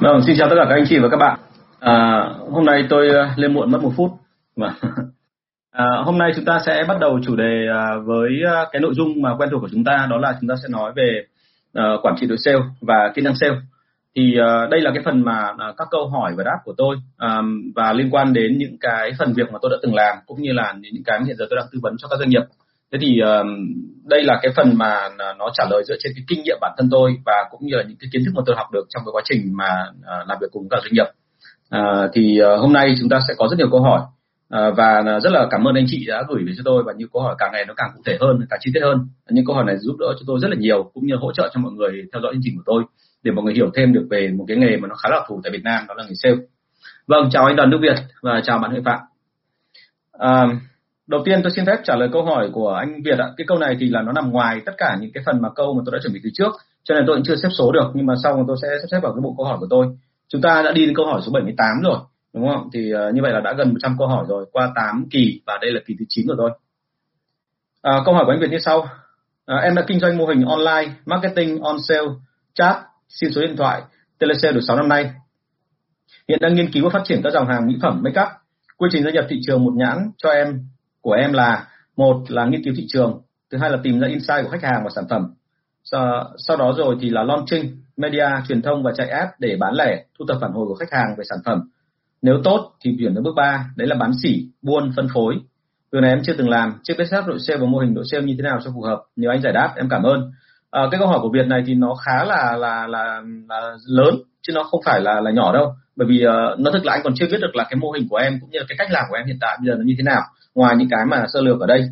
Vâng, xin chào tất cả các anh chị và các bạn. À, hôm nay tôi à, lên muộn mất một phút. Vâng. À, hôm nay chúng ta sẽ bắt đầu chủ đề à, với à, cái nội dung mà quen thuộc của chúng ta đó là chúng ta sẽ nói về uh, quản trị đội sale và kỹ năng sale. Thì uh, đây là cái phần mà uh, các câu hỏi và đáp của tôi um, và liên quan đến những cái phần việc mà tôi đã từng làm cũng như là những cái mà hiện giờ tôi đang tư vấn cho các doanh nghiệp. Thế thì um, đây là cái phần mà nó trả lời dựa trên cái kinh nghiệm bản thân tôi và cũng như là những cái kiến thức mà tôi học được trong cái quá trình mà uh, làm việc cùng các doanh nghiệp. Uh, thì uh, hôm nay chúng ta sẽ có rất nhiều câu hỏi uh, và rất là cảm ơn anh chị đã gửi về cho tôi và những câu hỏi càng ngày nó càng cụ thể hơn, càng chi tiết hơn. Những câu hỏi này giúp đỡ cho tôi rất là nhiều cũng như hỗ trợ cho mọi người theo dõi chương trình của tôi để mọi người hiểu thêm được về một cái nghề mà nó khá là thủ thù tại Việt Nam đó là nghề sale. Vâng, chào anh Đoàn Đức Việt và chào bạn Huệ Phạm. Uh, đầu tiên tôi xin phép trả lời câu hỏi của anh Việt ạ. Cái câu này thì là nó nằm ngoài tất cả những cái phần mà câu mà tôi đã chuẩn bị từ trước, cho nên tôi cũng chưa xếp số được. Nhưng mà sau tôi sẽ sắp xếp vào cái bộ câu hỏi của tôi. Chúng ta đã đi đến câu hỏi số 78 rồi, đúng không? Thì uh, như vậy là đã gần 100 câu hỏi rồi, qua 8 kỳ và đây là kỳ thứ 9 của tôi. À, câu hỏi của anh Việt như sau. À, em đã kinh doanh mô hình online, marketing, on sale, chat, xin số điện thoại, telesale được 6 năm nay. Hiện đang nghiên cứu và phát triển các dòng hàng mỹ phẩm, make up. Quy trình gia nhập thị trường một nhãn cho em của em là một là nghiên cứu thị trường thứ hai là tìm ra insight của khách hàng và sản phẩm. Sau, sau đó rồi thì là launching media truyền thông và chạy app để bán lẻ thu thập phản hồi của khách hàng về sản phẩm. Nếu tốt thì chuyển đến bước 3 đấy là bán sỉ buôn phân phối. Điều này em chưa từng làm chưa biết xác đội sale và mô hình đội sale như thế nào cho phù hợp. Nếu anh giải đáp em cảm ơn. À, cái câu hỏi của Việt này thì nó khá là là là, là lớn chứ nó không phải là là nhỏ đâu. Bởi vì uh, nó thực là anh còn chưa biết được là cái mô hình của em cũng như là cái cách làm của em hiện tại bây giờ nó như thế nào ngoài những cái mà sơ lược ở đây.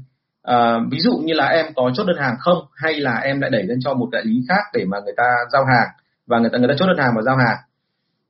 À, ví dụ như là em có chốt đơn hàng không hay là em lại đẩy lên cho một đại lý khác để mà người ta giao hàng và người ta người ta chốt đơn hàng và giao hàng.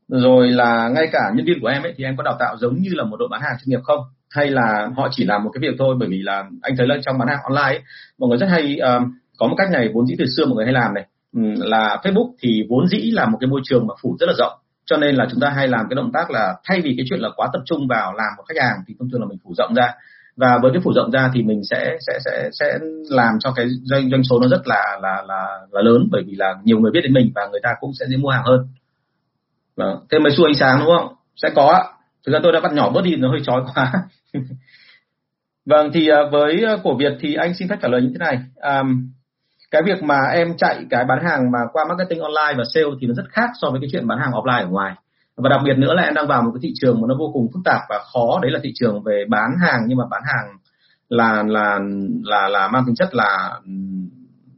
Rồi là ngay cả nhân viên của em ấy thì em có đào tạo giống như là một đội bán hàng chuyên nghiệp không? Hay là họ chỉ làm một cái việc thôi bởi vì là anh thấy là trong bán hàng online ấy, mọi người rất hay uh, có một cách này vốn dĩ từ xưa mọi người hay làm này. Um, là Facebook thì vốn dĩ là một cái môi trường mà phủ rất là rộng. Cho nên là chúng ta hay làm cái động tác là thay vì cái chuyện là quá tập trung vào làm một khách hàng thì thông thường là mình phủ rộng ra và với cái phủ rộng ra thì mình sẽ sẽ sẽ sẽ làm cho cái doanh doanh số nó rất là là là là lớn bởi vì là nhiều người biết đến mình và người ta cũng sẽ dễ mua hàng hơn. Vâng thêm mấy xu ánh sáng đúng không? Sẽ có ạ. Thực ra tôi đã bắt nhỏ bớt đi nó hơi chói quá. Vâng thì à, với của việt thì anh xin phép trả lời như thế này. À, cái việc mà em chạy cái bán hàng mà qua marketing online và sale thì nó rất khác so với cái chuyện bán hàng offline ở ngoài và đặc biệt nữa là em đang vào một cái thị trường mà nó vô cùng phức tạp và khó. Đấy là thị trường về bán hàng nhưng mà bán hàng là là là là mang tính chất là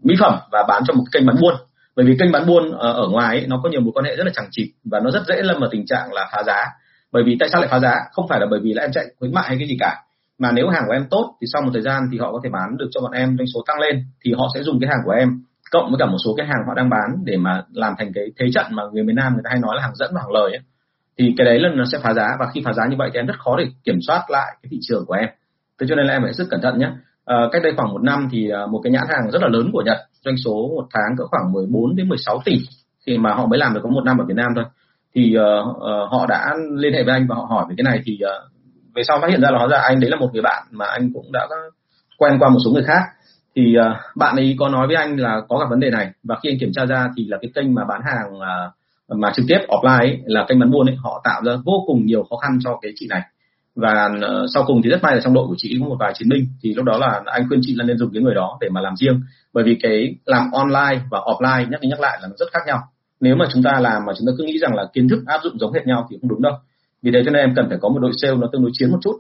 mỹ phẩm và bán cho một kênh bán buôn. Bởi vì kênh bán buôn ở, ở ngoài ấy, nó có nhiều mối quan hệ rất là chẳng chịt và nó rất dễ lâm vào tình trạng là phá giá. Bởi vì tại sao lại phá giá? Không phải là bởi vì là em chạy khuyến mại hay cái gì cả mà nếu hàng của em tốt thì sau một thời gian thì họ có thể bán được cho bọn em doanh số tăng lên thì họ sẽ dùng cái hàng của em cộng với cả một số cái hàng họ đang bán để mà làm thành cái thế trận mà người miền Nam người ta hay nói là hàng dẫn và hàng lời ấy. thì cái đấy là nó sẽ phá giá. Và khi phá giá như vậy thì em rất khó để kiểm soát lại cái thị trường của em. Thế cho nên là em phải rất cẩn thận nhé. À, cách đây khoảng một năm thì ờ, một cái nhãn hàng rất là lớn của Nhật doanh số một tháng cỡ khoảng 14 đến 16 tỷ khi mà họ mới làm được có một năm ở Việt Nam thôi. Thì uh, uh, họ đã liên hệ với anh và họ hỏi về cái này thì uh, về sau phát hiện ra là hóa ra anh đấy là một người bạn mà anh cũng đã quen qua một số người khác thì uh, bạn ấy có nói với anh là có gặp vấn đề này và khi anh kiểm tra ra thì là cái kênh mà bán hàng uh, mà trực tiếp offline ấy, là kênh bán buôn ấy họ tạo ra vô cùng nhiều khó khăn cho cái chị này. Và uh, sau cùng thì rất may là trong đội của chị có một vài chiến binh thì lúc đó là anh khuyên chị là nên dùng cái người đó để mà làm riêng. Bởi vì cái làm online và offline nhắc đi nhắc lại là nó rất khác nhau. Nếu mà chúng ta làm mà chúng ta cứ nghĩ rằng là kiến thức áp dụng giống hệt nhau thì không đúng đâu. Vì thế cho nên em cần phải có một đội sale nó tương đối chiến một chút.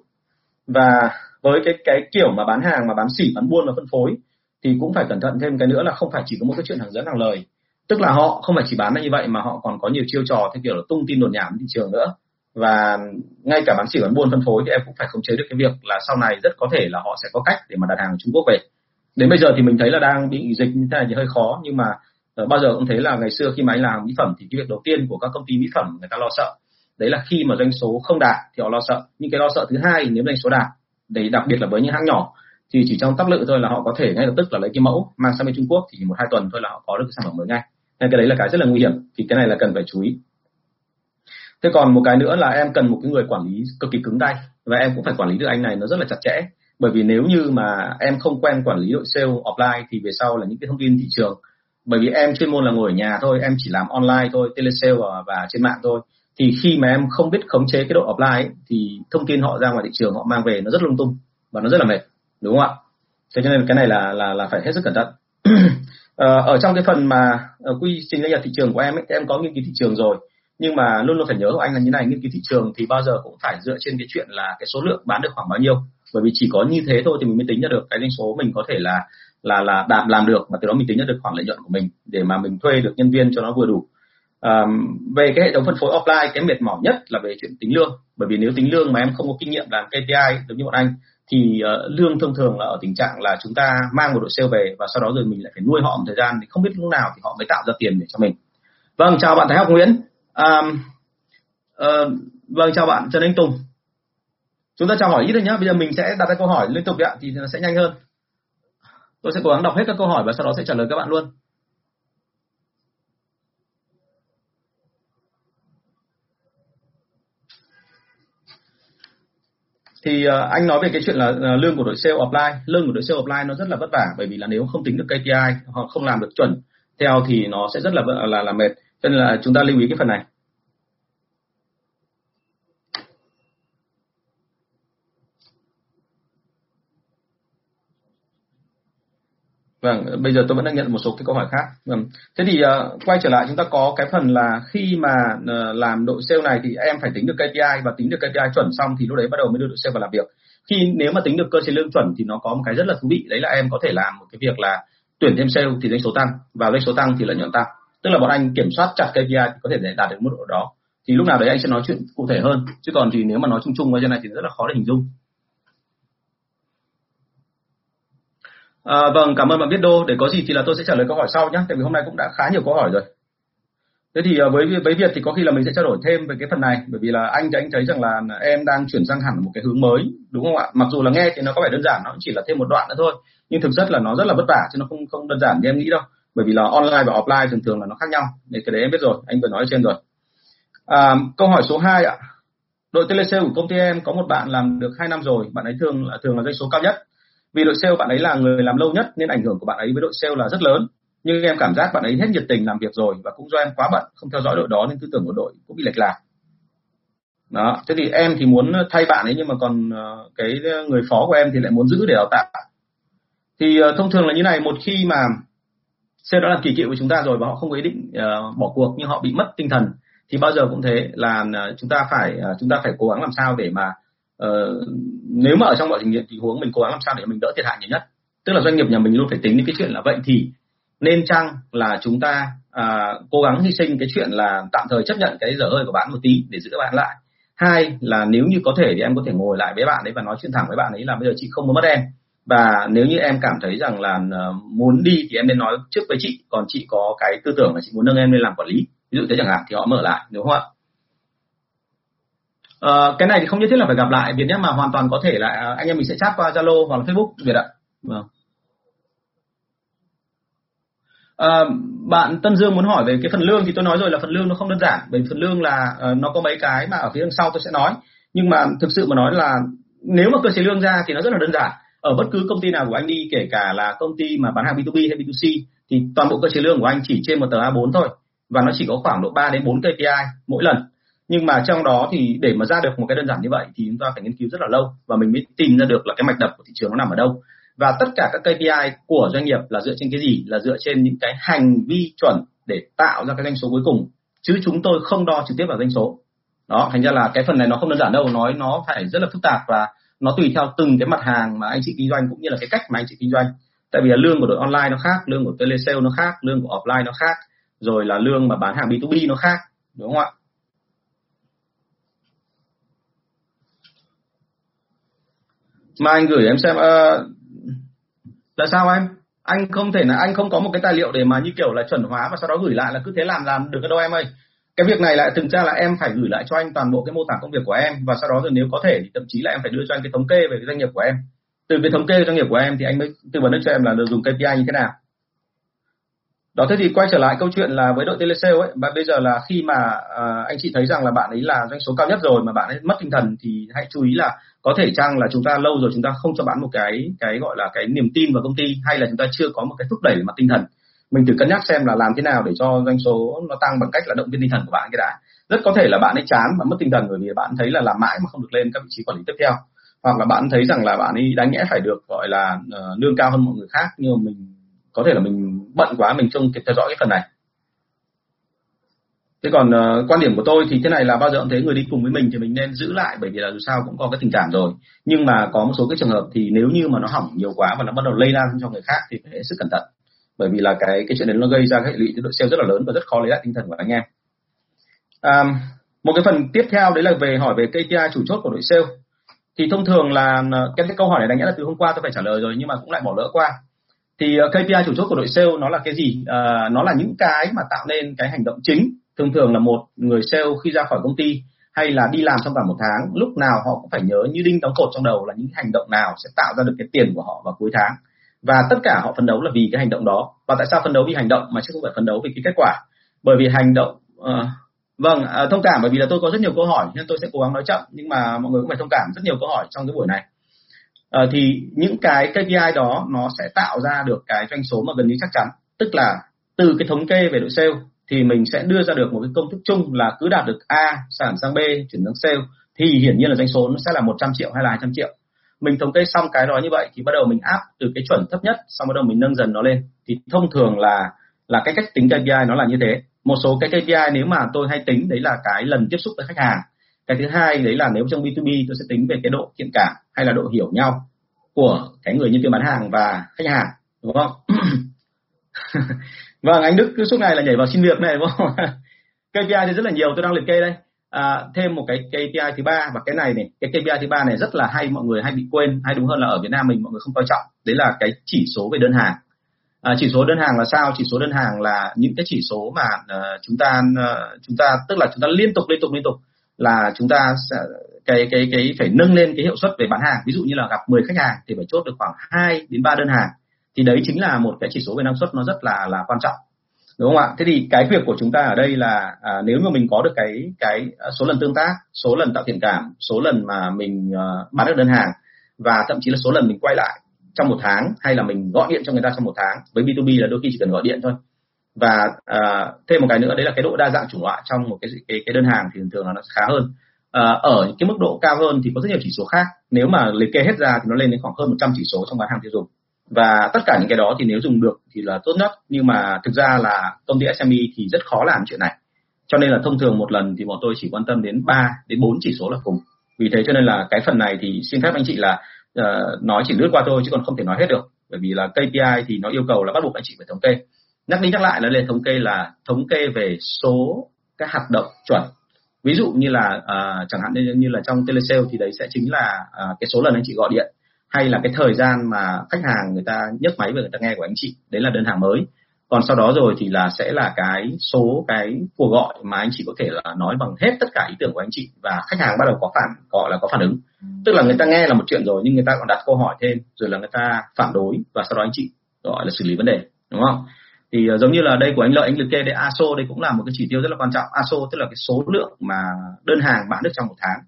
Và với cái cái kiểu mà bán hàng mà bán xỉ bán buôn và phân phối thì cũng phải cẩn thận thêm cái nữa là không phải chỉ có một cái chuyện hàng dẫn hàng lời. Tức là họ không phải chỉ bán là như vậy mà họ còn có nhiều chiêu trò theo kiểu là tung tin đồn nhảm thị trường nữa. Và ngay cả bán chỉ bán buôn phân phối thì em cũng phải khống chế được cái việc là sau này rất có thể là họ sẽ có cách để mà đặt hàng Trung Quốc về. Đến bây giờ thì mình thấy là đang bị dịch như thế này thì hơi khó, nhưng mà ờ, bao giờ cũng thấy là ngày xưa khi mà anh làm mỹ phẩm thì cái việc đầu tiên của các công ty mỹ phẩm người ta lo sợ, đấy là khi mà doanh số không đạt thì họ lo sợ. Nhưng cái lo sợ thứ hai, nếu doanh số đạt, đấy đặc biệt là với những hãng nhỏ thì chỉ trong tác lự thôi là họ có thể ngay lập tức là lấy cái mẫu mang sang bên Trung Quốc thì chỉ một hai tuần thôi là họ có được cái sản phẩm mới ngay. Nên cái đấy là cái rất là nguy hiểm thì cái này là cần phải chú ý. Thế còn một cái nữa là em cần một cái người quản lý cực kỳ cứng tay và em cũng phải quản lý được anh này nó rất là chặt chẽ. Bởi vì nếu như mà em không quen quản lý đội sale offline thì về sau là những cái thông tin thị trường bởi vì em chuyên môn là ngồi ở nhà thôi em chỉ làm online thôi telesale và, và trên mạng thôi. Thì khi mà em không biết khống chế cái độ offline ấy, thì thông tin họ ra ngoài thị trường họ mang về nó rất lung tung và nó rất là mệt đúng không ạ? Thế cho nên cái này là là là phải hết sức cẩn thận. Ờ, ở trong cái phần mà ờ, quy trình gia nhập thị trường của em ấy, em có nghiên cứu thị trường rồi. Nhưng mà luôn luôn phải nhớ của anh là như này nghiên cứu thị trường thì bao giờ cũng phải dựa trên cái chuyện là cái số lượng bán được khoảng bao nhiêu. Bởi vì chỉ có như thế thôi thì mình mới tính ra được cái doanh số mình có thể là là là đạt làm được và từ đó mình tính ra được khoản lợi nhuận của mình để mà mình thuê được nhân viên cho nó vừa đủ. À, về cái hệ thống phân phối offline cái mệt mỏi nhất là về chuyện tính lương. Bởi vì nếu tính lương mà em không có kinh nghiệm làm KPI giống như bọn anh thì uh, lương thông thường là ở tình trạng là chúng ta mang một đội sale về và sau đó rồi mình lại phải nuôi họ một thời gian thì không biết lúc nào thì họ mới tạo ra tiền để cho mình. Vâng chào bạn Thái Học Nguyễn. Um, uh, vâng chào bạn Trần Anh Tùng. Chúng ta chào hỏi ít thôi nhé bây giờ mình sẽ đặt ra câu hỏi liên tục ạ thì nó sẽ nhanh hơn. Tôi sẽ cố gắng đọc hết các câu hỏi và sau đó sẽ trả lời các bạn luôn. Thì uh, anh nói về cái chuyện là uh, lương của đội sale offline. Lương của đội sale offline nó rất là vất vả bởi vì là nếu không tính được KPI họ không làm được chuẩn theo thì nó sẽ rất là là là mệt. Cho nên là chúng ta lưu ý cái phần này. Vâng, bây giờ tôi vẫn đang nhận một số cái câu hỏi khác. Vâng. Thế thì uh, quay trở lại chúng ta có cái phần là khi mà uh, làm đội sale này thì em phải tính được KPI và tính được KPI chuẩn xong thì lúc đấy bắt đầu mới đưa đội sale vào làm việc. Khi nếu mà tính được cơ chế lương chuẩn thì nó có một cái rất là thú vị đấy là em có thể làm một cái việc là tuyển thêm sale thì doanh số tăng và doanh số tăng thì lợi nhuận tăng. Tức là bọn anh kiểm soát chặt KPI thì có thể để đạt được mức độ đó. Thì lúc nào đấy anh sẽ nói chuyện cụ thể hơn. Chứ còn thì nếu mà nói chung chung ở trên này thì rất là khó để hình dung. À, vâng, cảm ơn bạn biết đô. Để có gì thì là tôi sẽ trả lời câu hỏi sau nhé. Tại vì hôm nay cũng đã khá nhiều câu hỏi rồi. Thế thì ờ, với với Việt thì có khi là mình sẽ trao đổi thêm về cái phần này, bởi vì là anh thì anh thấy rằng là em đang chuyển sang hẳn một cái hướng mới, đúng không ạ? Mặc dù là nghe thì nó có vẻ đơn giản, nó chỉ là thêm một đoạn nữa thôi, nhưng thực chất là nó rất là vất vả, chứ nó không không đơn giản như em nghĩ đâu. Bởi vì là online và offline thường thường là nó khác nhau. nên cái đấy em biết rồi, anh vừa nói ở trên rồi. À, câu hỏi số 2 ạ. Đội telesale của công ty em có một bạn làm được 2 năm rồi, bạn ấy thường là thường là doanh số cao nhất vì đội sale bạn ấy là người làm lâu nhất nên ảnh hưởng của bạn ấy với đội sale là rất lớn. Nhưng em cảm giác bạn ấy hết nhiệt tình làm việc rồi và cũng do em quá bận không theo dõi đội đó nên tư tưởng của đội cũng bị lệch lạc. Đó thế thì em thì muốn thay bạn ấy nhưng mà còn ờ, cái ờ, người phó của em thì lại muốn giữ để đào tạo. Thì uh, thông thường là như này một khi mà sale đã làm kỳ cựu với chúng ta rồi và họ không có ý định uh, bỏ cuộc nhưng họ bị mất tinh thần thì bao giờ cũng thế là uh, chúng ta phải uh, chúng ta phải cố gắng làm sao để mà uh, nếu mà ở trong mọi tình huống mình cố gắng làm sao để mình đỡ thiệt hại nhiều nhất. Tức là doanh nghiệp nhà mình luôn phải tính đến cái chuyện là vậy thì nên chăng là chúng ta à, cố gắng hy sinh cái chuyện là tạm thời chấp nhận cái dở hơi của bạn một tí để giữ bạn lại. Hai là nếu như có thể thì em có thể ngồi lại với bạn ấy và nói chuyện thẳng với bạn ấy là bây giờ chị không muốn mất em và nếu như em cảm thấy rằng là ờ, muốn đi thì em nên nói trước với chị còn chị có cái tư tưởng là chị muốn nâng em lên làm quản lý. Ví dụ thế chẳng hạn thì họ mở lại đúng không ạ? Ờ, cái này thì không nhất thiết là phải gặp lại Việt nhé mà hoàn toàn có thể là à, anh em mình sẽ chat qua Zalo hoặc là Facebook Việt ạ. Vâng. À, bạn Tân Dương muốn hỏi về cái phần lương thì tôi nói rồi là phần lương nó không đơn giản. Bởi phần lương là uh, nó có mấy cái mà ở phía đằng sau tôi sẽ nói. Nhưng mà thực sự mà nói là nếu mà cơ chế lương ra thì nó rất là đơn giản. Ở bất cứ công ty nào của anh đi kể cả là công ty mà bán hàng B2B hay B2C thì toàn bộ cơ chế lương của anh chỉ trên một tờ A4 thôi. Và nó chỉ có khoảng độ 3 đến 4 KPI mỗi lần nhưng mà trong đó thì để mà ra được một cái đơn giản như vậy thì chúng ta phải nghiên cứu rất là lâu và mình mới tìm ra được là cái mạch đập của thị trường nó nằm ở đâu. Và tất cả các KPI của doanh nghiệp là dựa trên cái gì? Là dựa trên những cái hành vi chuẩn để tạo ra cái doanh số cuối cùng. Chứ chúng tôi không đo trực tiếp vào doanh số. Đó, thành ra là cái phần này nó không đơn giản đâu. Nói, nó phải rất là phức tạp và nó tùy theo từng cái mặt hàng mà anh chị kinh doanh cũng như là cái cách mà anh chị kinh doanh. Tại vì là lương của đội online nó khác, lương của telesale nó khác, lương của offline nó khác, rồi là lương mà bán hàng B2B nó khác, đúng không ạ? Mà anh gửi em xem uh, là sao em? Anh không thể là anh không có một cái tài liệu để mà như kiểu là chuẩn hóa và sau đó gửi lại là cứ thế làm làm được cái đâu em ơi? Cái việc này lại thực ra là em phải gửi lại cho anh toàn bộ cái mô tả công việc của em và sau đó rồi nếu có thể thì thậm chí là em phải đưa cho anh cái thống kê về cái doanh nghiệp của em. Từ cái thống kê doanh nghiệp của em thì anh mới tư vấn được cho em là được dùng KPI như thế nào. Đó thế thì quay trở lại câu chuyện là với đội telesale ấy và bây giờ là khi mà uh, anh chị thấy rằng là bạn ấy là doanh số cao nhất rồi mà bạn ấy mất tinh thần thì hãy chú ý là có thể chăng là chúng ta lâu rồi chúng ta không cho bạn một cái cái gọi là cái niềm tin vào công ty hay là chúng ta chưa có một cái thúc đẩy về mặt tinh thần? Mình thử cân nhắc xem là làm thế nào để cho doanh số nó tăng bằng cách là động viên tinh thần của bạn cái đã. Rất có thể là bạn ấy chán và mất tinh thần bởi vì bạn thấy là làm mãi mà không được lên các vị trí quản lý tiếp theo. Hoặc là bạn thấy rằng là bạn ấy đáng nhẽ phải được gọi là uh, lương cao hơn mọi người khác nhưng mà mình có thể là mình bận quá mình không kịp theo dõi cái phần này thế còn uh, quan điểm của tôi thì thế này là bao giờ cũng thấy người đi cùng với mình thì mình nên giữ lại bởi vì là dù sao cũng có cái tình cảm rồi. Nhưng mà có một số cái trường hợp thì nếu như mà nó hỏng nhiều quá và nó bắt đầu lây lan cho người khác thì phải hết sức cẩn thận. Bởi vì là cái cái chuyện đấy nó gây ra hệ lụy cho đội sale rất là lớn và rất khó lấy lại tinh thần của anh em. À, một cái phần tiếp theo đấy là về hỏi về KPI chủ chốt của đội sale. Thì thông thường là ờ, cái, cái câu hỏi này đáng nhẽ là từ hôm qua tôi phải trả lời rồi nhưng mà cũng lại bỏ lỡ qua. Thì ờ, KPI chủ chốt của đội sale nó là cái gì? À, nó là những cái mà tạo nên cái hành động chính thường thường là một người sale khi ra khỏi công ty hay là đi làm trong cả một tháng lúc nào họ cũng phải nhớ như đinh đóng cột trong đầu là những hành động nào sẽ tạo ra được cái tiền của họ vào cuối tháng. Và tất cả họ phấn đấu là vì cái hành động đó. Và tại sao phấn đấu vì hành động mà chứ không phải phấn đấu vì cái kết quả? Bởi vì hành động uh, vâng uh, thông cảm bởi vì là tôi có rất nhiều câu hỏi nên tôi sẽ cố gắng nói chậm nhưng mà mọi người cũng phải thông cảm rất nhiều câu hỏi trong cái buổi này. Uh, thì những cái KPI đó nó sẽ tạo ra được cái doanh số mà gần như chắc chắn. Tức là từ cái thống kê về đội sale thì mình sẽ đưa ra được một cái công thức chung là cứ đạt được A sản sang B, chuyển sang sale thì hiển nhiên là doanh số nó sẽ là 100 triệu hay là 200 triệu. Mình thống kê xong cái đó như vậy thì bắt đầu mình áp từ cái chuẩn thấp nhất, xong bắt đầu mình nâng dần nó lên. Thì thông thường là là cái cách tính KPI nó là như thế. Một số cái KPI nếu mà tôi hay tính, đấy là cái lần tiếp xúc với khách hàng. Cái thứ hai, đấy là nếu trong B2B tôi sẽ tính về cái độ thiện cảm hay là độ hiểu nhau của cái người nhân viên bán hàng và khách hàng, đúng không? vâng anh Đức cứ suốt ngày là nhảy vào xin việc này đúng không? KPI thì rất là nhiều tôi đang liệt kê đây. À, thêm một cái KPI thứ ba và cái này này cái KPI thứ ba này rất là hay mọi người hay bị quên hay đúng hơn là ở Việt Nam mình mọi người không coi trọng. Đấy là cái chỉ số về đơn hàng. À, chỉ số đơn hàng là sao? Chỉ số đơn hàng là những cái chỉ số mà uh, chúng ta uh, chúng ta tức là chúng ta liên tục liên tục liên tục là chúng ta sẽ cái cái cái phải nâng lên cái hiệu suất về bán hàng. Ví dụ như là gặp 10 khách hàng thì phải chốt được khoảng 2 đến 3 đơn hàng thì đấy chính là một cái chỉ số về năng suất nó rất là là quan trọng đúng không ạ? Thế thì cái việc của chúng ta ở đây là à, nếu mà mình có được cái cái à, số lần tương tác số lần tạo thiện cảm số lần mà mình uh, bán được đơn hàng và thậm chí là số lần mình quay lại trong một tháng hay là mình gọi điện cho người ta trong một tháng với B2B là đôi khi chỉ cần gọi điện thôi. Và à, thêm một cái nữa đấy là cái độ đa dạng chủng loại trong một cái cái, cái đơn hàng thì thường thường là nó khá hơn. À, ở những cái mức độ cao hơn thì có rất nhiều chỉ số khác. Nếu mà liệt kê hết ra thì nó lên đến khoảng hơn 100 chỉ số trong bán hàng tiêu dùng và tất cả những cái đó thì nếu dùng được thì là tốt nhất. Nhưng mà thực ra là công ty SME thì rất khó làm chuyện này. Cho nên là thông thường một lần thì bọn tôi chỉ quan tâm đến 3 đến 4 chỉ số là cùng. Vì thế cho nên là cái phần này thì xin phép anh chị là uh, nói chỉ lướt qua thôi chứ còn không thể nói hết được. Bởi vì là KPI thì nó yêu cầu là bắt buộc anh chị phải thống kê. Nhắc đi nhắc lại là lên thống kê là thống kê về số các hoạt động chuẩn. Ví dụ như là uh, chẳng hạn như, như là trong telesale thì đấy sẽ chính là uh, cái số lần anh chị gọi điện hay là cái thời gian mà khách hàng người ta nhấc máy và người ta nghe của anh chị đấy là đơn hàng mới. Còn sau đó rồi thì là sẽ là cái số cái cuộc gọi mà anh chị có thể là nói bằng hết tất cả ý tưởng của anh chị và khách hàng bắt đầu có phản gọi là có phản ứng. Tức là người ta nghe là một chuyện rồi nhưng người ta còn đặt câu hỏi thêm rồi là người ta phản đối và sau đó anh chị gọi là xử lý vấn đề đúng không? Thì uh, giống như là đây của anh lợi anh liệt kê đây ASO đây cũng là một cái chỉ tiêu rất là quan trọng. ASO tức là cái số lượng mà đơn hàng bán được trong một tháng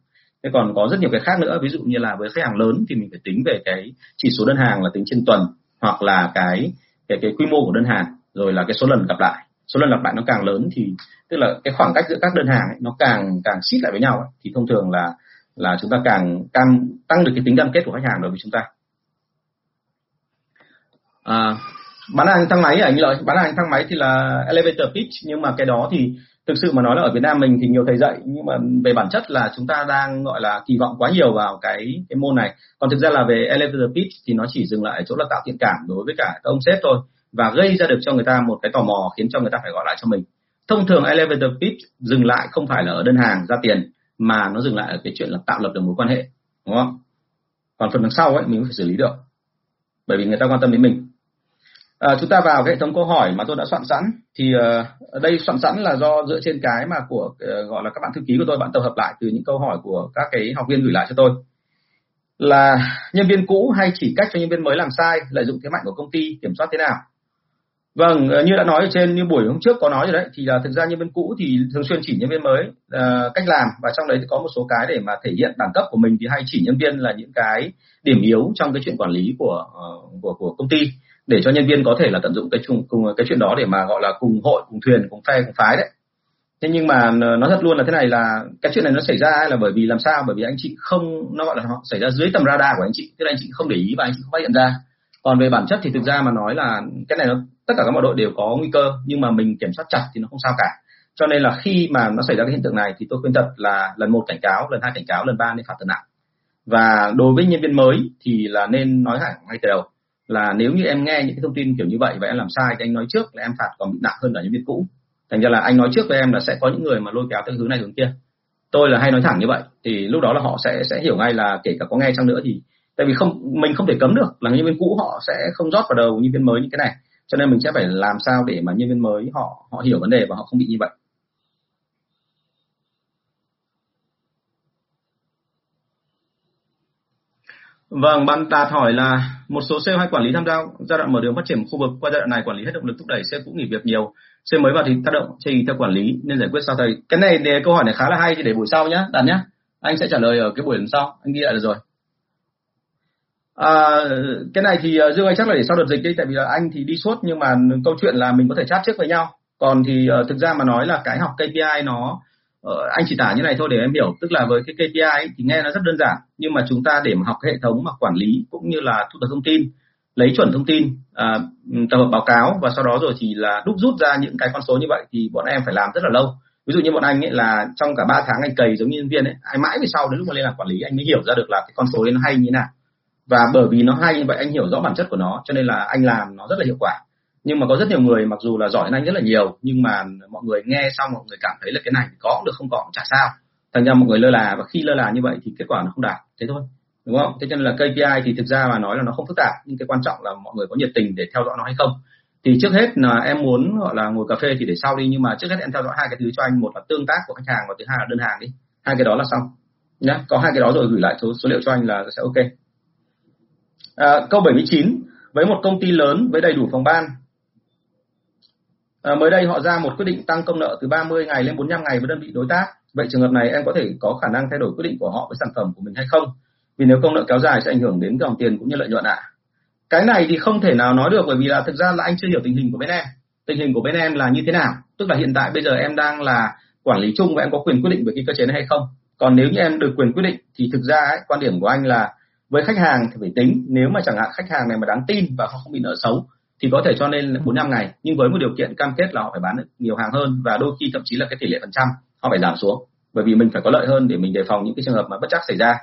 thế còn có rất nhiều cái khác nữa ví dụ như là với khách hàng lớn thì mình phải tính về cái chỉ số đơn hàng là tính trên tuần hoặc là cái cái cái quy mô của đơn hàng rồi là cái số lần gặp lại. Số lần gặp lại nó càng lớn thì tức là cái khoảng cách giữa các đơn hàng ấy, nó càng càng xít lại với nhau ấy, thì thông thường là là chúng ta càng càng tăng được cái tính cam kết của khách hàng đối với chúng ta. À, bán hàng thang máy à, anh lợi? Bán hàng thang máy thì là elevator pitch nhưng mà cái đó thì thực sự mà nói là ở Việt Nam mình thì nhiều thầy dạy nhưng mà về bản chất là chúng ta đang gọi là kỳ vọng quá nhiều vào cái cái môn này. Còn thực ra là về elevator pitch thì nó chỉ dừng lại ở chỗ là tạo thiện cảm đối với cả các ông sếp thôi và gây ra được cho người ta một cái tò mò khiến cho người ta phải gọi lại cho mình. Thông thường elevator pitch dừng lại không phải là ở đơn hàng ra tiền mà nó dừng lại ở cái chuyện là tạo lập được mối quan hệ đúng không? Còn phần đằng sau ấy mình phải xử lý được. Bởi vì người ta quan tâm đến mình. À, chúng ta vào cái hệ thống câu hỏi mà tôi đã soạn sẵn. Thì uh, đây soạn sẵn là do dựa trên cái mà của uh, gọi là các bạn thư ký của tôi bạn tập hợp lại từ những câu hỏi của các cái học viên gửi lại cho tôi. Là nhân viên cũ hay chỉ cách cho nhân viên mới làm sai lợi dụng thế mạnh của công ty kiểm soát thế nào? Vâng ờ, như đã nói ở trên như buổi hôm trước có nói rồi đấy thì là thực ra nhân viên cũ thì thường xuyên chỉ nhân viên mới uh, cách làm. Và trong đấy thì có một số cái để mà thể hiện đẳng cấp của mình thì hay chỉ nhân viên là những cái điểm yếu trong cái chuyện quản lý của uh, của của công ty để cho nhân viên có thể là tận dụng cái chung, cùng cái chuyện đó để mà, gọi là, cùng hội, cùng thuyền, cùng phe, cùng phái đấy. Thế nhưng mà ờ, nó thật luôn là thế này là cái chuyện này nó xảy ra là bởi vì làm sao? Bởi vì anh chị không, nó gọi là họ xảy ra dưới tầm radar của anh chị, tức là anh chị không để ý và anh chị không phát hiện ra. Còn về bản chất thì thực ra mà nói là cái này nó, tất cả các mọi đội đều có nguy cơ, nhưng mà mình kiểm soát chặt thì nó không sao cả. Cho nên là khi mà nó xảy ra cái hiện tượng này thì tôi khuyên thật là lần một cảnh cáo, lần hai cảnh cáo, lần ba nên phạt thật nặng. Và đối với nhân viên mới thì là nên nói thẳng ngay từ đầu là nếu như em nghe những cái thông tin kiểu như vậy và em làm sai thì anh nói trước là em phạt còn bị nặng hơn cả nhân viên cũ. Thành ra là anh nói trước với em là sẽ có những người mà lôi kéo theo hướng này hướng kia. Tôi là hay nói thẳng như vậy, thì lúc đó là họ sẽ sẽ hiểu ngay là kể cả có nghe chăng nữa thì, tại vì không, mình không thể cấm được là nhân viên cũ họ sẽ không rót vào đầu nhân viên mới những cái này. Cho nên mình sẽ phải làm sao để mà nhân viên mới họ họ hiểu vấn đề và họ không bị như vậy. Vâng, bạn Tạt hỏi là một số sale hay quản lý tham gia giai đoạn mở đường phát triển khu vực qua giai đoạn này quản lý hết động lực thúc đẩy sale cũng nghỉ việc nhiều, sale mới vào thì tác động chây theo quản lý nên giải quyết sao thầy? Cái này đề câu hỏi này khá là hay thì để buổi sau nhé, Đạt nhé. Anh sẽ trả lời ở cái buổi lần sau, anh ghi lại được rồi. À, cái này thì à, Dương anh chắc là để sau đợt dịch đi, tại vì là anh thì đi suốt nhưng mà câu chuyện là mình có thể chat trước với nhau. Còn thì uh, thực ra mà nói là cái học KPI nó Ờ, anh chỉ tả như này thôi để em hiểu. Tức là với cái KPI ấy, thì nghe nó rất đơn giản. Nhưng mà chúng ta để mà học cái hệ thống mà quản lý cũng như là thu thập thông tin lấy chuẩn thông tin à, tập hợp báo cáo và sau đó rồi thì là đúc rút ra những cái con số như vậy thì bọn em phải làm rất là lâu. Ví dụ như bọn anh ấy là trong cả 3 tháng anh cày giống như nhân viên ấy anh mãi về sau đến lúc mà lên làm quản lý anh mới hiểu ra được là cái con số đấy nó hay như thế nào. Và bởi vì nó hay như vậy anh hiểu rõ bản chất của nó cho nên là anh làm nó rất là hiệu quả nhưng mà có rất nhiều người mặc dù là giỏi hơn anh rất là nhiều nhưng mà mọi người nghe xong mọi người cảm thấy là cái này có cũng được không có cũng chả sao. Thành ra mọi người lơ là và khi lơ là như vậy thì kết quả nó không đạt. Thế thôi đúng không? Thế cho nên là KPI thì thực ra mà nói là nó không phức tạp nhưng cái quan trọng là mọi người có nhiệt tình để theo dõi nó hay không. Thì trước hết là em muốn gọi là ngồi cà phê thì để sau đi nhưng mà trước hết em theo dõi hai cái thứ cho anh. Một là tương tác của khách hàng và thứ hai là đơn hàng đi. Hai cái đó là xong. Nhá có hai cái đó rồi gửi lại số số liệu cho anh là sẽ ok. À, câu 79 với một công ty lớn với đầy đủ phòng ban À, mới đây họ ra một quyết định tăng công nợ từ 30 ngày lên 45 ngày với đơn vị đối tác. Vậy trường hợp này em có thể có khả năng thay đổi quyết định của họ với sản phẩm của mình hay không? Vì nếu công nợ kéo dài sẽ ảnh hưởng đến dòng tiền cũng như lợi nhuận ạ. À. Cái này thì không thể nào nói được bởi vì là thực ra là anh chưa hiểu tình hình của bên em. Tình hình của bên em là như thế nào? Tức là hiện tại bây giờ em đang là quản lý chung và em có quyền quyết định về cái cơ chế này hay không? Còn nếu như em được quyền quyết định thì thực ra ấy, quan điểm của anh là với khách hàng thì phải tính nếu mà chẳng hạn khách hàng này mà đáng tin và họ không bị nợ xấu thì có thể cho nên 45 ngày. Nhưng với một điều kiện cam kết là họ phải bán được nhiều hàng hơn và đôi khi thậm chí là cái tỷ lệ phần trăm họ phải giảm xuống. Bởi vì mình phải có lợi hơn để mình đề phòng những cái trường hợp mà bất chắc xảy ra.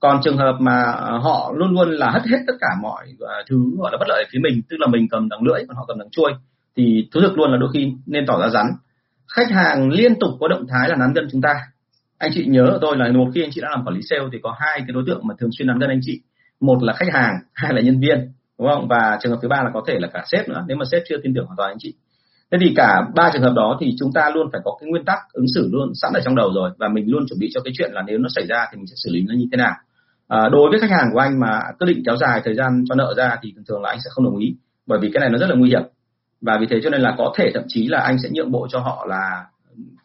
Còn trường hợp mà ờ, họ luôn luôn là hất hết tất cả mọi ờ, thứ gọi là bất lợi phía mình, tức là mình cầm đằng lưỡi, còn họ cầm đằng chuôi, thì thú thực luôn là đôi khi nên tỏ ra rắn. Khách hàng liên tục có động thái là nắn gân chúng ta. Anh chị nhớ ở tôi là một khi anh chị đã làm quản lý sale thì có hai cái đối tượng mà thường xuyên nắn gân anh chị. Một là khách hàng, hai là nhân viên đúng không? Và trường hợp thứ ba là có thể là cả sếp nữa nếu mà sếp chưa tin tưởng hoàn toàn anh chị. Thế thì cả ba trường hợp đó thì chúng ta luôn phải có cái nguyên tắc ứng xử luôn sẵn ở trong đầu rồi và mình luôn chuẩn bị cho cái chuyện là nếu nó xảy ra thì mình sẽ xử lý nó như thế nào. À, đối với khách hàng của anh mà quyết định kéo dài thời gian cho nợ ra thì thường thường là anh sẽ không đồng ý bởi vì cái này nó rất là nguy hiểm. Và vì thế cho nên là có thể thậm chí là anh sẽ nhượng bộ cho họ là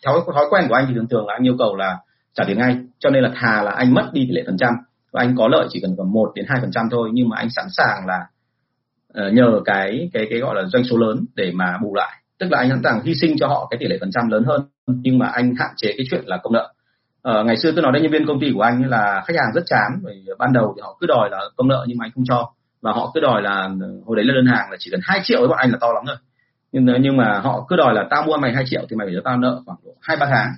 theo thói quen của anh thì thường thường là anh yêu cầu là trả tiền ngay cho nên là thà là anh mất đi tỷ lệ phần trăm. Và anh có lợi chỉ cần còn một đến hai phần trăm thôi nhưng mà anh sẵn sàng là Ờ, nhờ cái cái cái gọi là doanh số lớn để mà bù lại. Tức là anh sẵn sàng hy sinh cho họ cái tỷ lệ phần trăm lớn hơn nhưng mà anh hạn chế cái chuyện là công nợ. Ờ, ngày xưa tôi nói đến nhân viên công ty của anh là khách hàng rất chán bởi ban đầu thì họ cứ đòi là công nợ nhưng mà anh không cho. Và họ cứ đòi là hồi đấy là đơn hàng là chỉ cần 2 triệu với bọn anh là to lắm rồi. Nhưng nhưng mà họ cứ đòi là tao mua mày 2 triệu thì mày phải cho tao nợ khoảng hai ba tháng.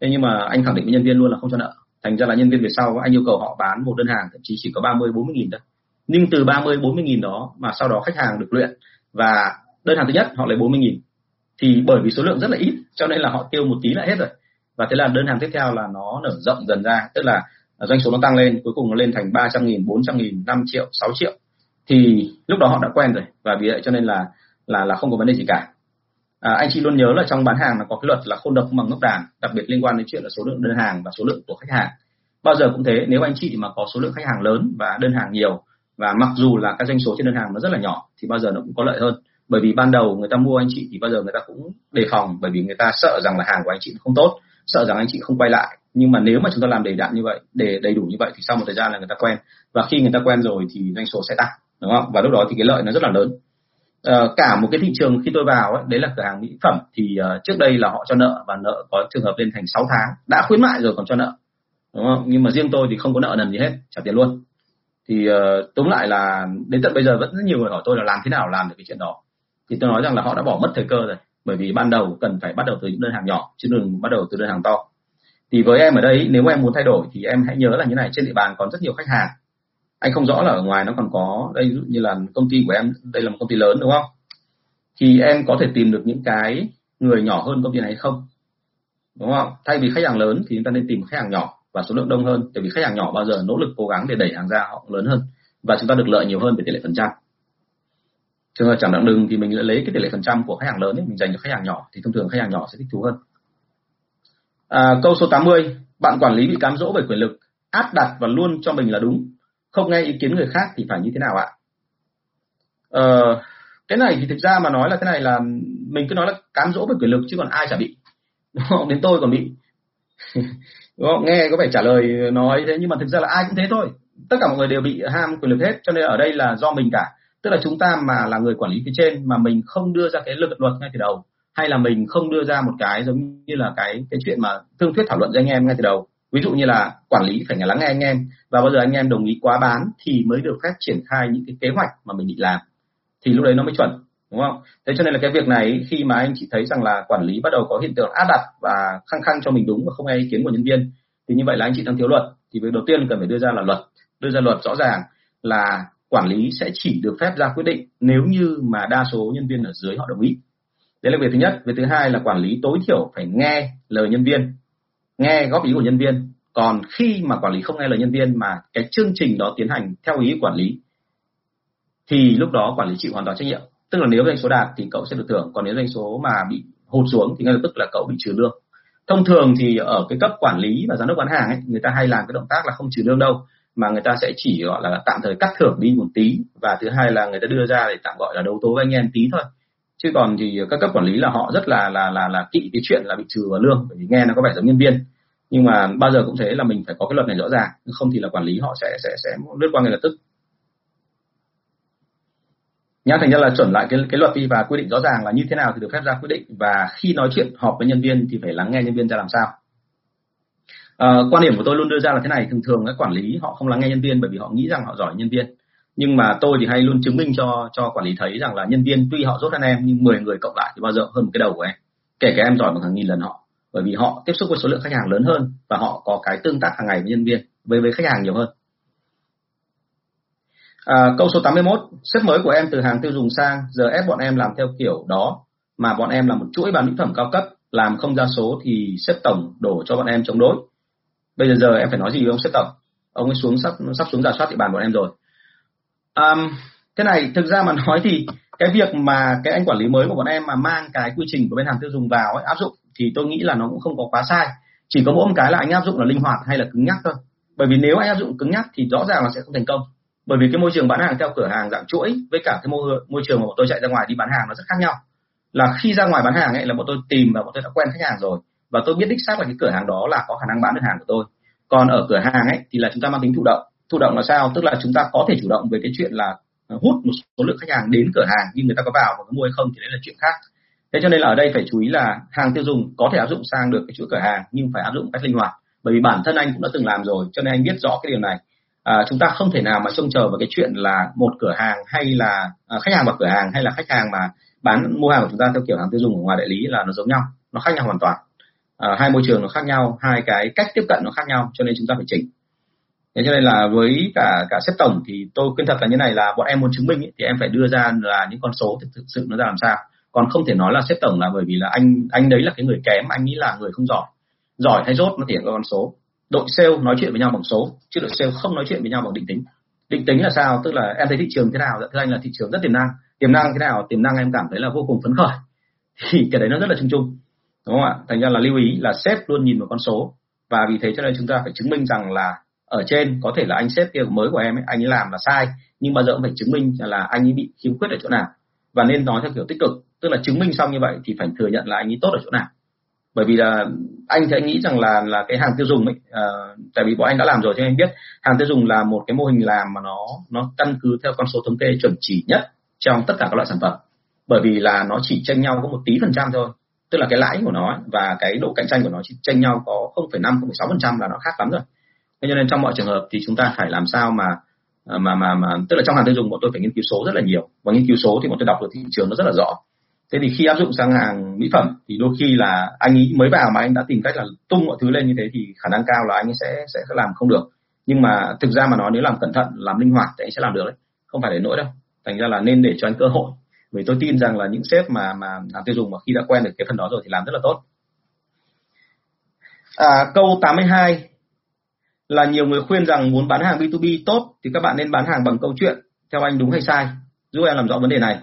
Thế nhưng mà anh khẳng định với nhân viên luôn là không cho nợ. Thành ra là nhân viên về sau anh yêu cầu họ bán một đơn hàng thậm chí chỉ có 30 40 nghìn thôi nhưng từ 30 40 nghìn đó mà sau đó khách hàng được luyện và đơn hàng thứ nhất họ lấy 40 nghìn thì bởi vì số lượng rất là ít cho nên là họ tiêu một tí là hết rồi. Và thế là đơn hàng tiếp theo là nó nở rộng dần ra tức là doanh số nó tăng lên cuối cùng nó lên thành 300 nghìn 400 nghìn 5 triệu 6 triệu. Thì lúc đó họ đã quen rồi và vì vậy cho nên là là là không có vấn đề gì cả. À, anh chị luôn nhớ là trong bán hàng là có cái luật là khôn độc bằng ngốc đàn đặc biệt liên quan đến chuyện là số lượng đơn hàng và số lượng của khách hàng. Bao giờ cũng thế nếu anh chị mà có số lượng khách hàng lớn và đơn hàng nhiều và mặc dù là các doanh số trên đơn hàng nó rất là nhỏ thì bao giờ nó cũng có lợi hơn. Bởi vì ban đầu người ta mua anh chị thì bao giờ người ta cũng đề phòng bởi vì người ta sợ rằng là hàng của anh chị không tốt sợ rằng anh chị không quay lại. Nhưng mà nếu mà chúng ta làm đầy đặn như vậy để đầy đủ như vậy thì sau một thời gian là người ta quen. Và khi người ta quen rồi thì doanh số sẽ tăng đúng không? Và lúc đó thì cái lợi nó rất là lớn. À, cả một cái thị trường khi tôi vào ấy, đấy là cửa hàng mỹ phẩm thì uh, trước đây là họ cho nợ và nợ có trường hợp lên thành 6 tháng đã khuyến mại rồi còn cho nợ đúng không? Nhưng mà riêng tôi thì không có nợ nần gì hết trả tiền luôn thì uh, tóm lại là đến tận bây giờ vẫn rất nhiều người hỏi tôi là làm thế nào làm được cái chuyện đó. Thì tôi nói rằng là họ đã bỏ mất thời cơ rồi bởi vì ban đầu cần phải bắt đầu từ những đơn hàng nhỏ chứ đừng bắt đầu từ đơn hàng to. Thì với em ở đây nếu mà em muốn thay đổi thì em hãy nhớ là như này trên địa bàn còn rất nhiều khách hàng. Anh không rõ là ở ngoài nó còn có đây ví dụ như là công ty của em đây là một công ty lớn đúng không? Thì em có thể tìm được những cái người nhỏ hơn công ty này hay không? Đúng không? Thay vì khách hàng lớn thì chúng ta nên tìm khách hàng nhỏ và số lượng đông hơn. Tại vì khách hàng nhỏ bao giờ nỗ lực cố gắng để đẩy hàng ra họ lớn hơn. Và chúng ta được lợi nhiều hơn về tỷ lệ phần trăm. Trường hợp chẳng đặng đừng thì mình lại lấy cái tỷ lệ phần trăm của khách hàng lớn ấy, mình dành cho khách hàng nhỏ thì thông thường khách hàng nhỏ sẽ thích thú hơn. À, câu số 80 bạn quản lý bị cám dỗ bởi quyền lực áp đặt và luôn cho mình là đúng. Không nghe ý kiến người khác thì phải như thế nào ạ? Ờ, cái này thì thực ra mà nói là cái này là mình cứ nói là cám dỗ bởi quyền lực chứ còn ai chả bị. Đúng không? đến tôi còn bị. đúng không? nghe có vẻ trả lời nói thế, nhưng mà thực ra là ai cũng thế thôi. Tất cả mọi người đều bị ham quyền lực hết, cho nên ở đây là do mình cả. Tức là chúng ta mà là người quản lý phía trên mà mình không đưa ra cái lực luật ngay từ đầu, hay là mình không đưa ra một cái giống như là cái cái chuyện mà thương thuyết thảo luận với anh em ngay từ đầu. Ví dụ như là quản lý phải nghe lắng nghe anh em, và bao giờ anh em đồng ý quá bán thì mới được phép triển khai những cái kế hoạch mà mình định làm. Thì lúc đấy nó mới chuẩn đúng không? Thế cho nên là cái việc này, khi mà anh chị thấy rằng là quản lý bắt đầu có hiện tượng áp đặt và khăng khăng cho mình đúng và không nghe ý kiến của nhân viên, thì như vậy là anh chị đang thiếu luật. Thì việc đầu tiên cần phải đưa ra là luật. Đưa ra luật rõ ràng là quản lý sẽ chỉ được phép ra quyết định nếu như mà đa số nhân viên ở dưới họ đồng ý. Đấy là việc thứ nhất. Việc thứ hai là quản lý tối thiểu phải nghe lời nhân viên, nghe góp ý của nhân viên. Còn khi mà quản lý không nghe lời nhân viên mà cái chương trình đó tiến hành theo ý quản lý, thì lúc đó quản lý chịu hoàn toàn trách nhiệm tức là nếu doanh số đạt thì cậu sẽ được thưởng, còn nếu doanh số mà bị hụt xuống thì ngay lập tức là cậu bị trừ lương. Thông thường thì ở cái cấp quản lý và giám đốc bán hàng ấy, người ta hay làm cái động tác là không trừ lương đâu, mà người ta sẽ chỉ, gọi là, tạm thời cắt thưởng đi một tí, và thứ hai là người ta đưa ra để tạm gọi là đấu tố với anh em tí thôi. Chứ còn thì các cấp quản lý là họ rất là là là là kỵ cái chuyện là bị trừ vào lương, bởi vì nghe nó có vẻ giống nhân viên. Nhưng mà bao giờ cũng thế là mình phải có cái luật này rõ ràng không thì là quản lý họ sẽ sẽ sẽ lướt qua ngay lập tức nhá thành ra là chuẩn lại cái cái luật đi và quy định rõ ràng là như thế nào thì được phép ra quyết định và khi nói chuyện họp với nhân viên thì phải lắng nghe nhân viên ra làm sao. À, quan điểm của tôi luôn đưa ra là thế này thường thường các quản lý họ không lắng nghe nhân viên bởi vì họ nghĩ rằng họ giỏi nhân viên. Nhưng mà tôi thì hay luôn chứng minh cho cho quản lý thấy rằng là nhân viên tuy họ rốt hơn em nhưng 10 người cộng lại thì bao giờ hơn một cái đầu của em kể cả em giỏi bằng hàng nghìn lần họ. Bởi vì họ tiếp xúc với số lượng khách hàng lớn hơn và họ có cái tương tác hàng ngày với nhân viên với với khách hàng nhiều hơn à, câu số 81 sếp mới của em từ hàng tiêu dùng sang giờ ép bọn em làm theo kiểu đó mà bọn em là một chuỗi bán mỹ phẩm cao cấp làm không ra số thì sếp tổng đổ cho bọn em chống đối. Bây giờ giờ em phải nói gì với ông sếp tổng? Ông ấy xuống sắp sắp xuống giả soát địa bàn bọn em rồi. Um, cái này thực ra mà nói thì cái việc mà cái anh quản lý mới của bọn em mà mang cái quy trình của bên hàng tiêu dùng vào ấy, áp dụng thì tôi nghĩ là nó cũng không có quá sai. Chỉ có mỗi một cái là anh áp dụng là linh hoạt hay là cứng nhắc thôi. Bởi vì nếu anh áp dụng cứng nhắc thì rõ ràng là sẽ không thành công bởi vì cái môi trường bán hàng theo cửa hàng dạng chuỗi với cả cái môi môi trường mà bọn tôi chạy ra ngoài đi bán hàng nó rất khác nhau. Là khi ra ngoài bán hàng ấy, là bọn tôi tìm và bọn tôi đã quen khách hàng rồi. Và tôi biết đích xác là cái cửa hàng đó là có khả năng bán được hàng của tôi. Còn ở cửa hàng ấy, thì là chúng ta mang tính thụ động. Thụ động là sao? Tức là chúng ta có thể chủ động về cái chuyện là ờ, hút một số lượng khách hàng đến cửa hàng nhưng người ta có vào và có mua hay không thì đấy là chuyện khác. Thế cho nên là ở đây phải chú ý là hàng tiêu dùng có thể áp dụng sang được cái chuỗi cửa hàng nhưng phải áp dụng cách linh hoạt. Bởi vì bản thân anh cũng đã từng làm rồi, cho nên anh biết rõ cái điều này à, chúng ta không thể nào mà trông chờ vào cái chuyện là một cửa hàng hay là à, khách hàng vào cửa hàng hay là khách hàng mà bán mua hàng của chúng ta theo kiểu hàng tiêu dùng ở ngoài đại lý là nó giống nhau nó khác nhau hoàn toàn. À, hai môi trường nó khác nhau hai cái cách tiếp cận nó khác nhau cho nên chúng ta phải chỉnh. Thế cho nên là với cả cả sếp tổng thì tôi khuyên thật là như này là bọn em muốn chứng minh ý, thì em phải đưa ra là những con số thực, thực sự nó ra làm sao. Còn không thể nói là sếp tổng là bởi vì là anh anh đấy là cái người kém anh nghĩ là người không giỏi. Giỏi hay dốt nó thể hiện con số đội sale nói chuyện với nhau bằng số chứ đội sale không nói chuyện với nhau bằng định tính. Định tính là sao? Tức là em thấy thị trường thế nào? Dạ, thưa anh là thị trường rất tiềm năng. Tiềm năng thế nào? Tiềm năng em cảm thấy là vô cùng phấn khởi. Thì cái đấy nó rất là chung chung đúng không ạ? Thành ra là lưu ý là sếp luôn nhìn vào con số. Và vì thế cho nên chúng ta phải chứng minh rằng là ở trên có thể là anh sếp kia mới của em ấy, anh ấy làm là sai nhưng bao giờ cũng phải chứng minh là anh ấy bị khiếm khuyết ở chỗ nào. Và nên nói theo kiểu tích cực tức là chứng minh xong như vậy thì phải thừa nhận là anh ấy tốt ở chỗ nào bởi vì là anh thì anh nghĩ rằng là là cái hàng tiêu dùng ấy à, tại vì bọn anh đã làm rồi cho anh biết hàng tiêu dùng là một cái mô hình làm mà nó nó căn cứ theo con số thống kê chuẩn chỉ nhất trong tất cả các loại sản phẩm. Bởi vì là nó chỉ tranh nhau có một tí phần trăm thôi tức là cái lãi của nó và cái độ cạnh tranh của nó chỉ tranh nhau có 0,5 0,6 phần trăm là nó khác lắm rồi. Thế cho nên trong mọi trường hợp thì chúng ta phải làm sao mà mà mà mà tức là trong hàng tiêu dùng bọn tôi phải nghiên cứu số rất là nhiều. Và nghiên cứu số thì bọn tôi đọc được thị trường nó rất là rõ thế thì khi áp dụng sang hàng mỹ phẩm thì đôi khi là anh ấy mới vào mà anh đã tìm cách là tung mọi thứ lên như thế thì khả năng cao là anh ấy sẽ sẽ làm không được. Nhưng mà thực ra mà nói nếu làm cẩn thận làm linh hoạt thì anh sẽ làm được đấy không phải để nỗi đâu. Thành ra là nên để cho anh cơ hội. Vì tôi tin rằng là những sếp mà mà làm tiêu dùng mà khi đã quen được cái phần đó rồi thì làm rất là tốt. À, câu 82 là nhiều người khuyên rằng muốn bán hàng B2B tốt thì các bạn nên bán hàng bằng câu chuyện theo anh đúng hay sai? Giúp em làm rõ vấn đề này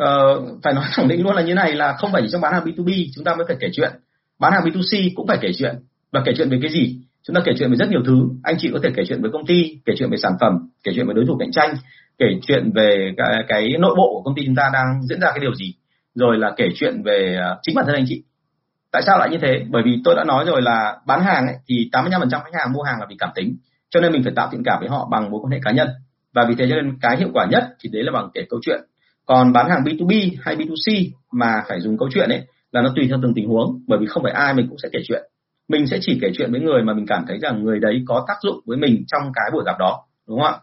uh, phải nói khẳng định luôn là như này là không phải chỉ trong bán hàng B2B chúng ta mới phải kể chuyện. Bán hàng B2C cũng phải kể chuyện. Và kể chuyện về cái gì? Chúng ta kể chuyện về rất nhiều thứ. Anh chị có thể kể chuyện về công ty kể chuyện về sản phẩm kể chuyện về đối thủ cạnh tranh kể chuyện về cái, cái nội bộ của công ty chúng ta đang diễn ra cái điều gì. Rồi là kể chuyện về ờ, chính bản thân anh chị. Tại sao lại như thế? Bởi vì tôi đã nói rồi là bán hàng ấy, thì 85% khách hàng mua hàng là vì cảm tính. Cho nên mình phải tạo thiện cảm với họ bằng mối quan hệ cá nhân. Và vì thế cho nên cái hiệu quả nhất thì đấy là bằng kể câu chuyện còn bán hàng B2B hay B2C mà phải dùng câu chuyện ấy là nó tùy theo từng tình huống bởi vì không phải ai mình cũng sẽ kể chuyện. Mình sẽ chỉ kể chuyện với người mà mình cảm thấy rằng người đấy có tác dụng với mình trong cái buổi gặp đó đúng không ạ?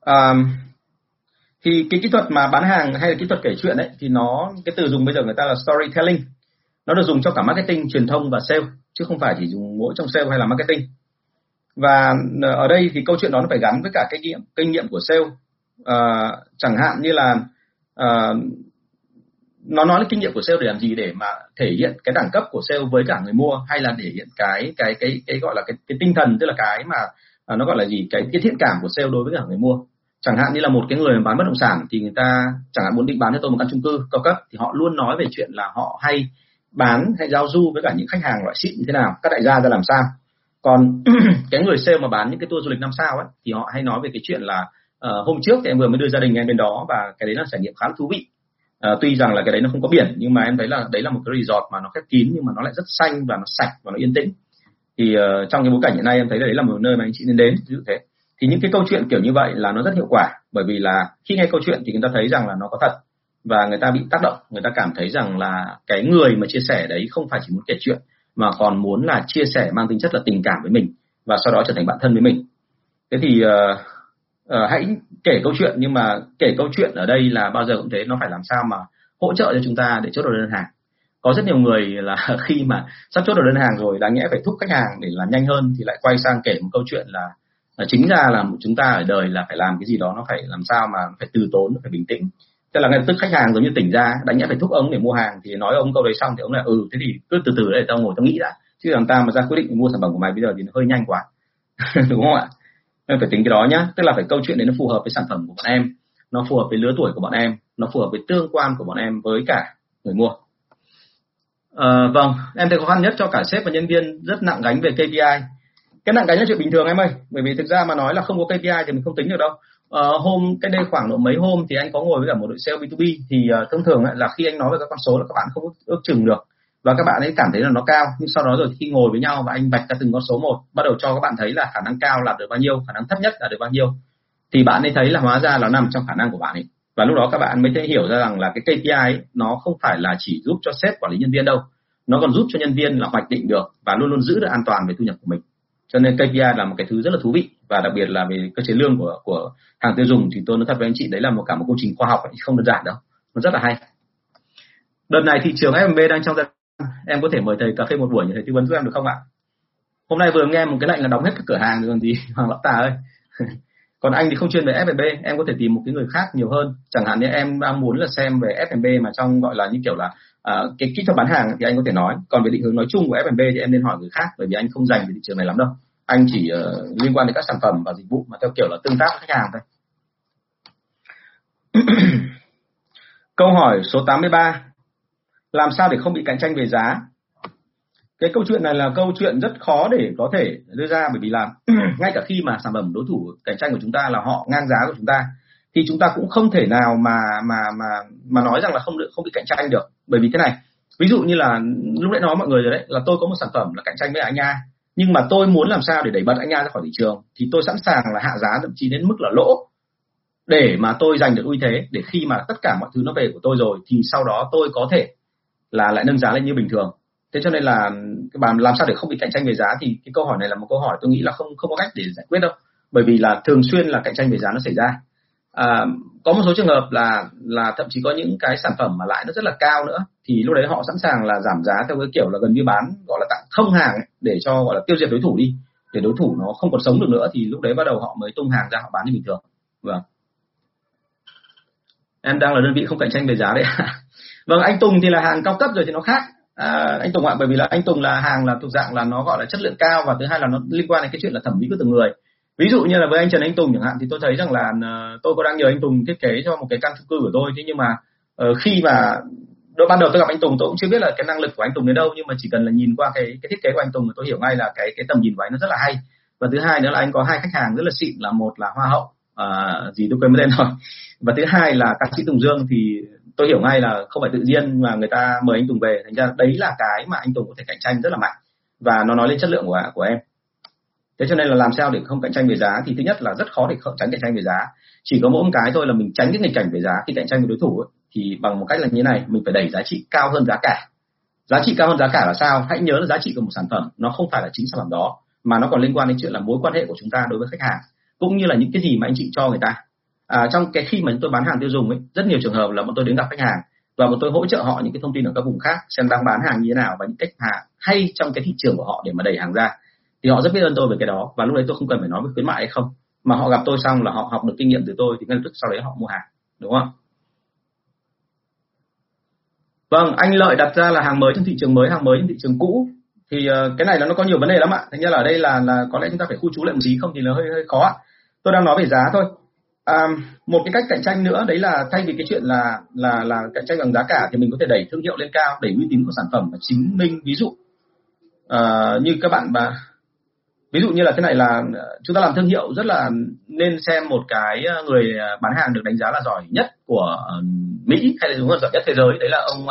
À, thì cái kỹ thuật mà bán hàng hay là kỹ thuật kể chuyện ấy thì nó cái từ dùng bây giờ người ta là storytelling. Nó được dùng cho cả marketing truyền thông và sale chứ không phải chỉ dùng mỗi trong sale hay là marketing và ờ, ở đây thì câu chuyện đó nó phải gắn với cả kinh nghiệm kinh nghiệm của sale. À, chẳng hạn như là à, nó nói là kinh nghiệm của sale để làm gì để mà thể hiện cái đẳng cấp của sale với cả người mua hay là thể hiện cái cái cái cái gọi là cái, cái tinh thần tức là cái mà à, nó gọi là gì? Cái cái thiện cảm của sale đối với cả người mua. Chẳng hạn như là một cái người bán bất động sản thì người ta chẳng hạn muốn định bán cho tôi một căn chung cư cao cấp thì họ luôn nói về chuyện là họ hay bán hay giao du với cả những khách hàng loại xịn như thế nào các đại gia ra làm sao còn cái người sale mà bán những cái tour du lịch năm sao ấy thì họ hay nói về cái chuyện là uh, hôm trước thì em vừa mới đưa gia đình em bên đó và cái đấy là trải nghiệm khá là thú vị. Uh, tuy rằng là cái đấy nó không có biển nhưng mà em thấy là đấy là một cái resort mà nó khép kín nhưng mà nó lại rất xanh và nó sạch và nó yên tĩnh. Thì uh, trong cái bối cảnh hiện nay em thấy là đấy là một nơi mà anh chị nên đến ví dụ thế. Thì những cái câu chuyện kiểu như vậy là nó rất hiệu quả bởi vì là khi nghe câu chuyện thì người ta thấy rằng là nó có thật và người ta bị tác động người ta cảm thấy rằng là cái người mà chia sẻ đấy không phải chỉ muốn kể chuyện mà còn muốn là chia sẻ mang tính chất là tình cảm với mình và sau đó trở thành bạn thân với mình. Thế thì uh, uh, hãy kể câu chuyện nhưng mà kể câu chuyện ở đây là bao giờ cũng thế nó phải làm sao mà hỗ trợ cho chúng ta để chốt được đơn hàng. Có rất nhiều người là khi mà sắp chốt được đơn hàng rồi đáng nhẽ phải thúc khách hàng để làm nhanh hơn thì lại quay sang kể một câu chuyện là là chính ra là chúng ta ở đời là phải làm cái gì đó nó phải làm sao mà phải từ tốn phải bình tĩnh tức là ngay tức khách hàng giống như tỉnh ra đánh nhẽ phải thúc ông để mua hàng thì nói ông câu đấy xong thì ông lại ừ thế thì cứ từ từ để tao ngồi tao nghĩ đã. Chứ làm ta mà ra quyết định mua sản phẩm của mày bây giờ thì nó hơi nhanh quá. Đúng không ạ? Nên phải tính cái đó nhá. Tức là phải câu chuyện đấy nó phù hợp với sản phẩm của bọn em nó phù hợp với lứa tuổi của bọn em nó phù hợp với tương quan của bọn em với cả người mua. À, vâng em thấy khó khăn nhất cho cả sếp và nhân viên rất nặng gánh về KPI cái nặng gánh là chuyện bình thường em ơi bởi vì thực ra mà nói là không có KPI thì mình không tính được đâu uh, hôm cái đây khoảng độ mấy hôm thì anh có ngồi với cả một đội sale B2B thì uh, thông thường là khi anh nói về các con số là các bạn không ước chừng được. Và các bạn ấy cảm thấy là nó cao nhưng sau đó rồi khi ngồi với nhau và anh vạch ra từng con số một bắt đầu cho các bạn thấy là khả năng cao là được bao nhiêu khả năng thấp nhất là được bao nhiêu thì bạn ấy thấy là hóa ra nó nằm trong khả năng của bạn ấy. Và lúc đó các bạn mới thấy hiểu ra rằng là cái KPI ấy, nó không phải là chỉ giúp cho sếp quản lý nhân viên đâu nó còn giúp cho nhân viên là hoạch định được và luôn luôn giữ được an toàn về thu nhập của mình cho nên KPI là một cái thứ rất là thú vị. Và đặc biệt là về cơ chế lương của của hàng tiêu dùng thì tôi nói thật với anh chị, đấy là một cả một công trình khoa học không đơn giản đâu. Nó rất là hay. Đợt này thị trường FMB đang trong giai em có thể mời thầy cà phê một buổi như thầy tư vấn giúp em được không ạ? Hôm nay vừa nghe một cái lệnh là đóng hết các cửa hàng rồi còn gì, hoàng lão tà ơi. Còn anh thì không chuyên về F&B em có thể tìm một cái người khác nhiều hơn. Chẳng hạn như em đang muốn là xem về F&B mà trong gọi là như kiểu là uh, cái kỹ thuật bán hàng thì anh có thể nói. Còn về định hướng nói chung của F&B thì em nên hỏi người khác bởi vì anh không dành về thị trường này lắm đâu. Anh chỉ uh, liên quan đến các sản phẩm và dịch vụ mà theo kiểu là tương tác với khách hàng thôi. Câu hỏi số 83 làm sao để không bị cạnh tranh về giá? Cái câu chuyện này là câu chuyện rất khó để có thể đưa ra bởi vì là ngay cả khi mà sản phẩm đối thủ cạnh tranh của chúng ta là họ ngang giá của chúng ta thì chúng ta cũng không thể nào mà mà mà mà nói rằng là không được, không bị cạnh tranh được. Bởi vì thế này, ví dụ như là lúc nãy nói mọi người rồi đấy, là tôi có một sản phẩm là cạnh tranh với anh Nha. Nhưng mà tôi muốn làm sao để đẩy bật anh Nha ra khỏi thị trường? Thì tôi sẵn sàng là hạ giá thậm chí đến mức là lỗ để mà tôi giành được ưu thế, để khi mà tất cả mọi thứ nó về của tôi rồi, thì sau đó tôi có thể là lại nâng giá lên như bình thường. Thế cho nên là, cái bàn làm sao để không bị cạnh tranh về giá? Thì cái câu hỏi này là một câu hỏi tôi nghĩ là không không có cách để giải quyết đâu. Bởi vì là thường xuyên là cạnh tranh về giá nó xảy ra à, có một số trường hợp là là thậm chí có những cái sản phẩm mà lại nó rất là cao nữa thì lúc đấy họ sẵn sàng là giảm giá theo cái kiểu là gần như bán gọi là tặng không hàng ấy, để cho gọi là tiêu diệt đối thủ đi để đối thủ nó không còn sống được nữa thì lúc đấy bắt đầu họ mới tung hàng ra họ bán như bình thường. Vâng. Em đang là đơn vị không cạnh tranh về giá đấy. Vâng anh Tùng thì là hàng cao cấp rồi thì nó khác. À, anh Tùng ạ bởi vì là anh Tùng là hàng là thuộc dạng là nó gọi là chất lượng cao và thứ hai là nó liên quan đến cái chuyện là thẩm mỹ của từng người ví dụ như là với anh Trần Anh Tùng chẳng hạn thì tôi thấy rằng là ờ, tôi có đang nhờ anh Tùng thiết kế cho một cái căn chung cư của tôi thế nhưng mà uh, khi mà đôi ban đầu tôi gặp anh Tùng tôi cũng chưa biết là cái năng lực của anh Tùng đến đâu nhưng mà chỉ cần là nhìn qua cái cái thiết kế của anh Tùng tôi hiểu ngay là cái cái tầm nhìn của anh nó rất là hay. Và thứ hai nữa là anh có hai khách hàng rất là xịn là một là hoa hậu uh, gì tôi quên mất tên rồi. Và thứ hai là ca sĩ Tùng Dương thì tôi hiểu ngay là không phải tự nhiên mà người ta mời anh Tùng về thành ra đấy là cái mà anh Tùng có thể cạnh tranh rất là mạnh. Và nó nói lên chất lượng của của em thế cho nên là làm sao để không cạnh tranh về giá? Thì thứ nhất là rất khó để tránh cạnh tranh về giá. Chỉ có mỗi một cái thôi là mình tránh cái nghịch cảnh về giá. Khi cạnh tranh với đối thủ ấy, thì bằng một cách là như thế này mình phải đẩy giá trị cao hơn giá cả. Giá trị cao hơn giá cả là sao? Hãy nhớ là giá trị của một sản phẩm nó không phải là chính sản phẩm đó mà nó còn liên quan đến chuyện là mối quan hệ của chúng ta đối với khách hàng cũng như là những cái gì mà anh chị cho người ta. À, trong cái khi mà chúng tôi bán hàng tiêu dùng ấy rất nhiều trường hợp là bọn tôi đến gặp khách hàng và bọn tôi hỗ trợ họ những cái thông tin ở các vùng khác xem đang bán hàng như thế nào và những cách hàng hay trong cái thị trường của họ để mà đẩy hàng ra thì họ rất biết ơn tôi về cái đó và lúc đấy tôi không cần phải nói về khuyến mại hay không. Mà họ gặp tôi xong là họ học được kinh nghiệm từ tôi thì ngay lập tức sau đấy họ mua hàng đúng không vâng anh lợi đặt ra là hàng mới trong thị trường mới hàng mới trong thị trường cũ. Thì ờ, cái này là nó có nhiều vấn đề lắm ạ. Thành ra là ở đây là là có lẽ chúng ta phải khu trú lại một tí không thì nó hơi hơi khó ạ. Tôi đang nói về giá thôi. À, một cái cách cạnh tranh nữa đấy là thay vì cái chuyện là là là cạnh tranh bằng giá cả thì mình có thể đẩy thương hiệu lên cao đẩy uy tín của sản phẩm và chứng minh ví dụ à, như các bạn mà ví dụ như là thế này là ờ, chúng ta làm thương hiệu rất là nên xem một cái ờ, người ờ, bán hàng được đánh giá là giỏi nhất của Mỹ hay là đúng là giỏi nhất thế giới. Đấy là ông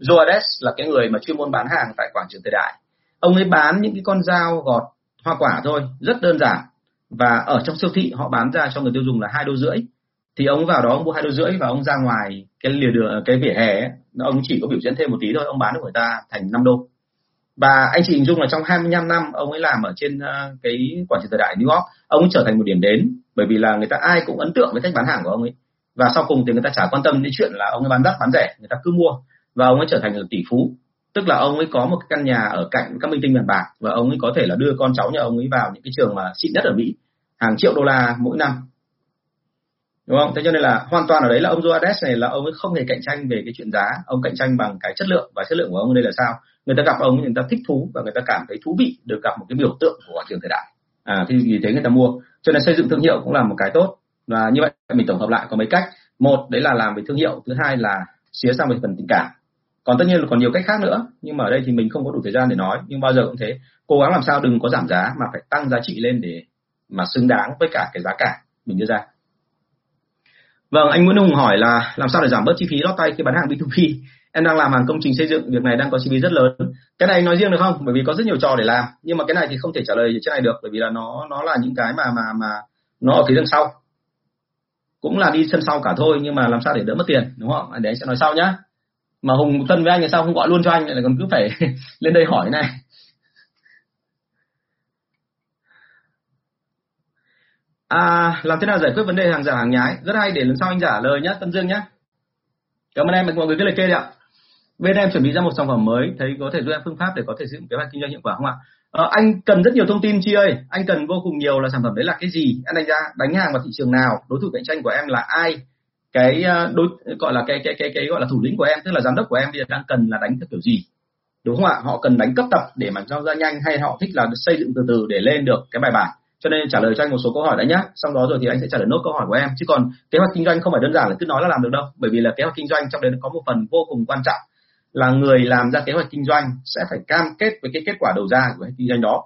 Joades là cái người mà chuyên môn bán hàng tại quảng trường thời đại. Ông ấy bán những cái con dao gọt hoa quả thôi rất đơn giản. Và ở trong siêu thị họ bán ra cho người tiêu dùng là hai đô rưỡi. Thì ông vào đó ông mua hai đô rưỡi và ông ra ngoài cái lìa đường cái vỉa hè ấy, ông chỉ có biểu diễn thêm một tí thôi ông bán được người ta thành 5 đô và anh chị hình dung là trong 25 năm ông ấy làm ở trên ờ, cái quảng trường thời đại New York, ông ấy trở thành một điểm đến. Bởi vì là người ta ai cũng ấn tượng với cách bán hàng của ông ấy. Và sau cùng thì người ta chả quan tâm đến chuyện là ông ấy bán đắt bán rẻ, người ta cứ mua. Và ông ấy trở thành một tỷ phú. Tức là ông ấy có một cái căn nhà ở cạnh các minh tinh miền bạc và ông ấy có thể là đưa con cháu nhà ông ấy vào những cái trường mà xịn nhất ở Mỹ. Hàng triệu đô la mỗi năm đúng không? Thế cho nên là hoàn toàn ở đấy là ông Joades này là ông ấy không hề cạnh tranh về cái chuyện giá, ông cạnh tranh bằng cái chất lượng và chất lượng của ông đây là sao? người ta gặp ông người ta thích thú và người ta cảm thấy thú vị được gặp một cái biểu tượng của trường thời đại. À thì vì thế người ta mua. Cho nên xây dựng thương hiệu cũng là một cái tốt. Và như vậy mình tổng hợp lại có mấy cách. Một đấy là làm về thương hiệu. Thứ hai là xía sang về phần tình cảm. Còn tất nhiên là còn nhiều cách khác nữa. Nhưng mà ở đây thì mình không có đủ thời gian để nói. Nhưng bao giờ cũng thế. Cố gắng làm sao đừng có giảm giá mà phải tăng giá trị lên để mà xứng đáng với cả cái giá cả mình đưa ra vâng anh Nguyễn Hùng hỏi là làm sao để giảm bớt chi phí lót tay khi bán hàng B2B em đang làm hàng công trình xây dựng, việc này đang có chi phí rất lớn. Cái này nói riêng được không? Bởi vì có rất nhiều trò để làm, nhưng mà cái này thì không thể trả lời trên này được, bởi vì là nó nó là những cái mà mà mà nó ở phía đằng sau. Cũng là đi sân sau cả thôi, nhưng mà làm sao để đỡ mất tiền, đúng không? Để anh sẽ nói sau nhá. Mà hùng tân với anh thì sao không gọi luôn cho anh, lại còn cứ phải lên đây hỏi này. À làm thế nào giải quyết vấn đề hàng giả hàng nhái? Rất hay để lần sau anh trả lời nhé tân dương nhá. Cảm ơn em mọi người cái lời kê đi ạ. Bên em chuẩn bị ra một sản phẩm mới thấy có thể giúp em phương pháp để có thể sử dụng kế hoạch kinh doanh hiệu quả không ạ? À, anh cần rất nhiều thông tin chi ơi. Anh cần vô cùng nhiều là sản phẩm đấy là cái gì? Anh đánh giá đánh hàng vào thị trường nào? Đối thủ cạnh tranh của em là ai? Cái ờ, đối gọi là cái cái cái cái gọi là thủ lĩnh của em tức là giám đốc của em bây giờ đang cần là đánh theo kiểu gì? Đúng không ạ? Họ cần đánh cấp tập để mà cho ra nhanh hay họ thích là xây dựng từ từ để lên được cái bài bản cho nên trả lời cho anh một số câu hỏi đã nhé xong đó rồi thì anh sẽ trả lời nốt câu hỏi của em. Chứ còn kế hoạch kinh doanh không phải đơn giản là cứ nói là làm được đâu. Bởi vì là kế hoạch kinh doanh trong đấy có một phần vô cùng quan trọng là người làm ra kế hoạch kinh doanh sẽ phải cam kết với cái kết quả đầu ra của kinh doanh đó.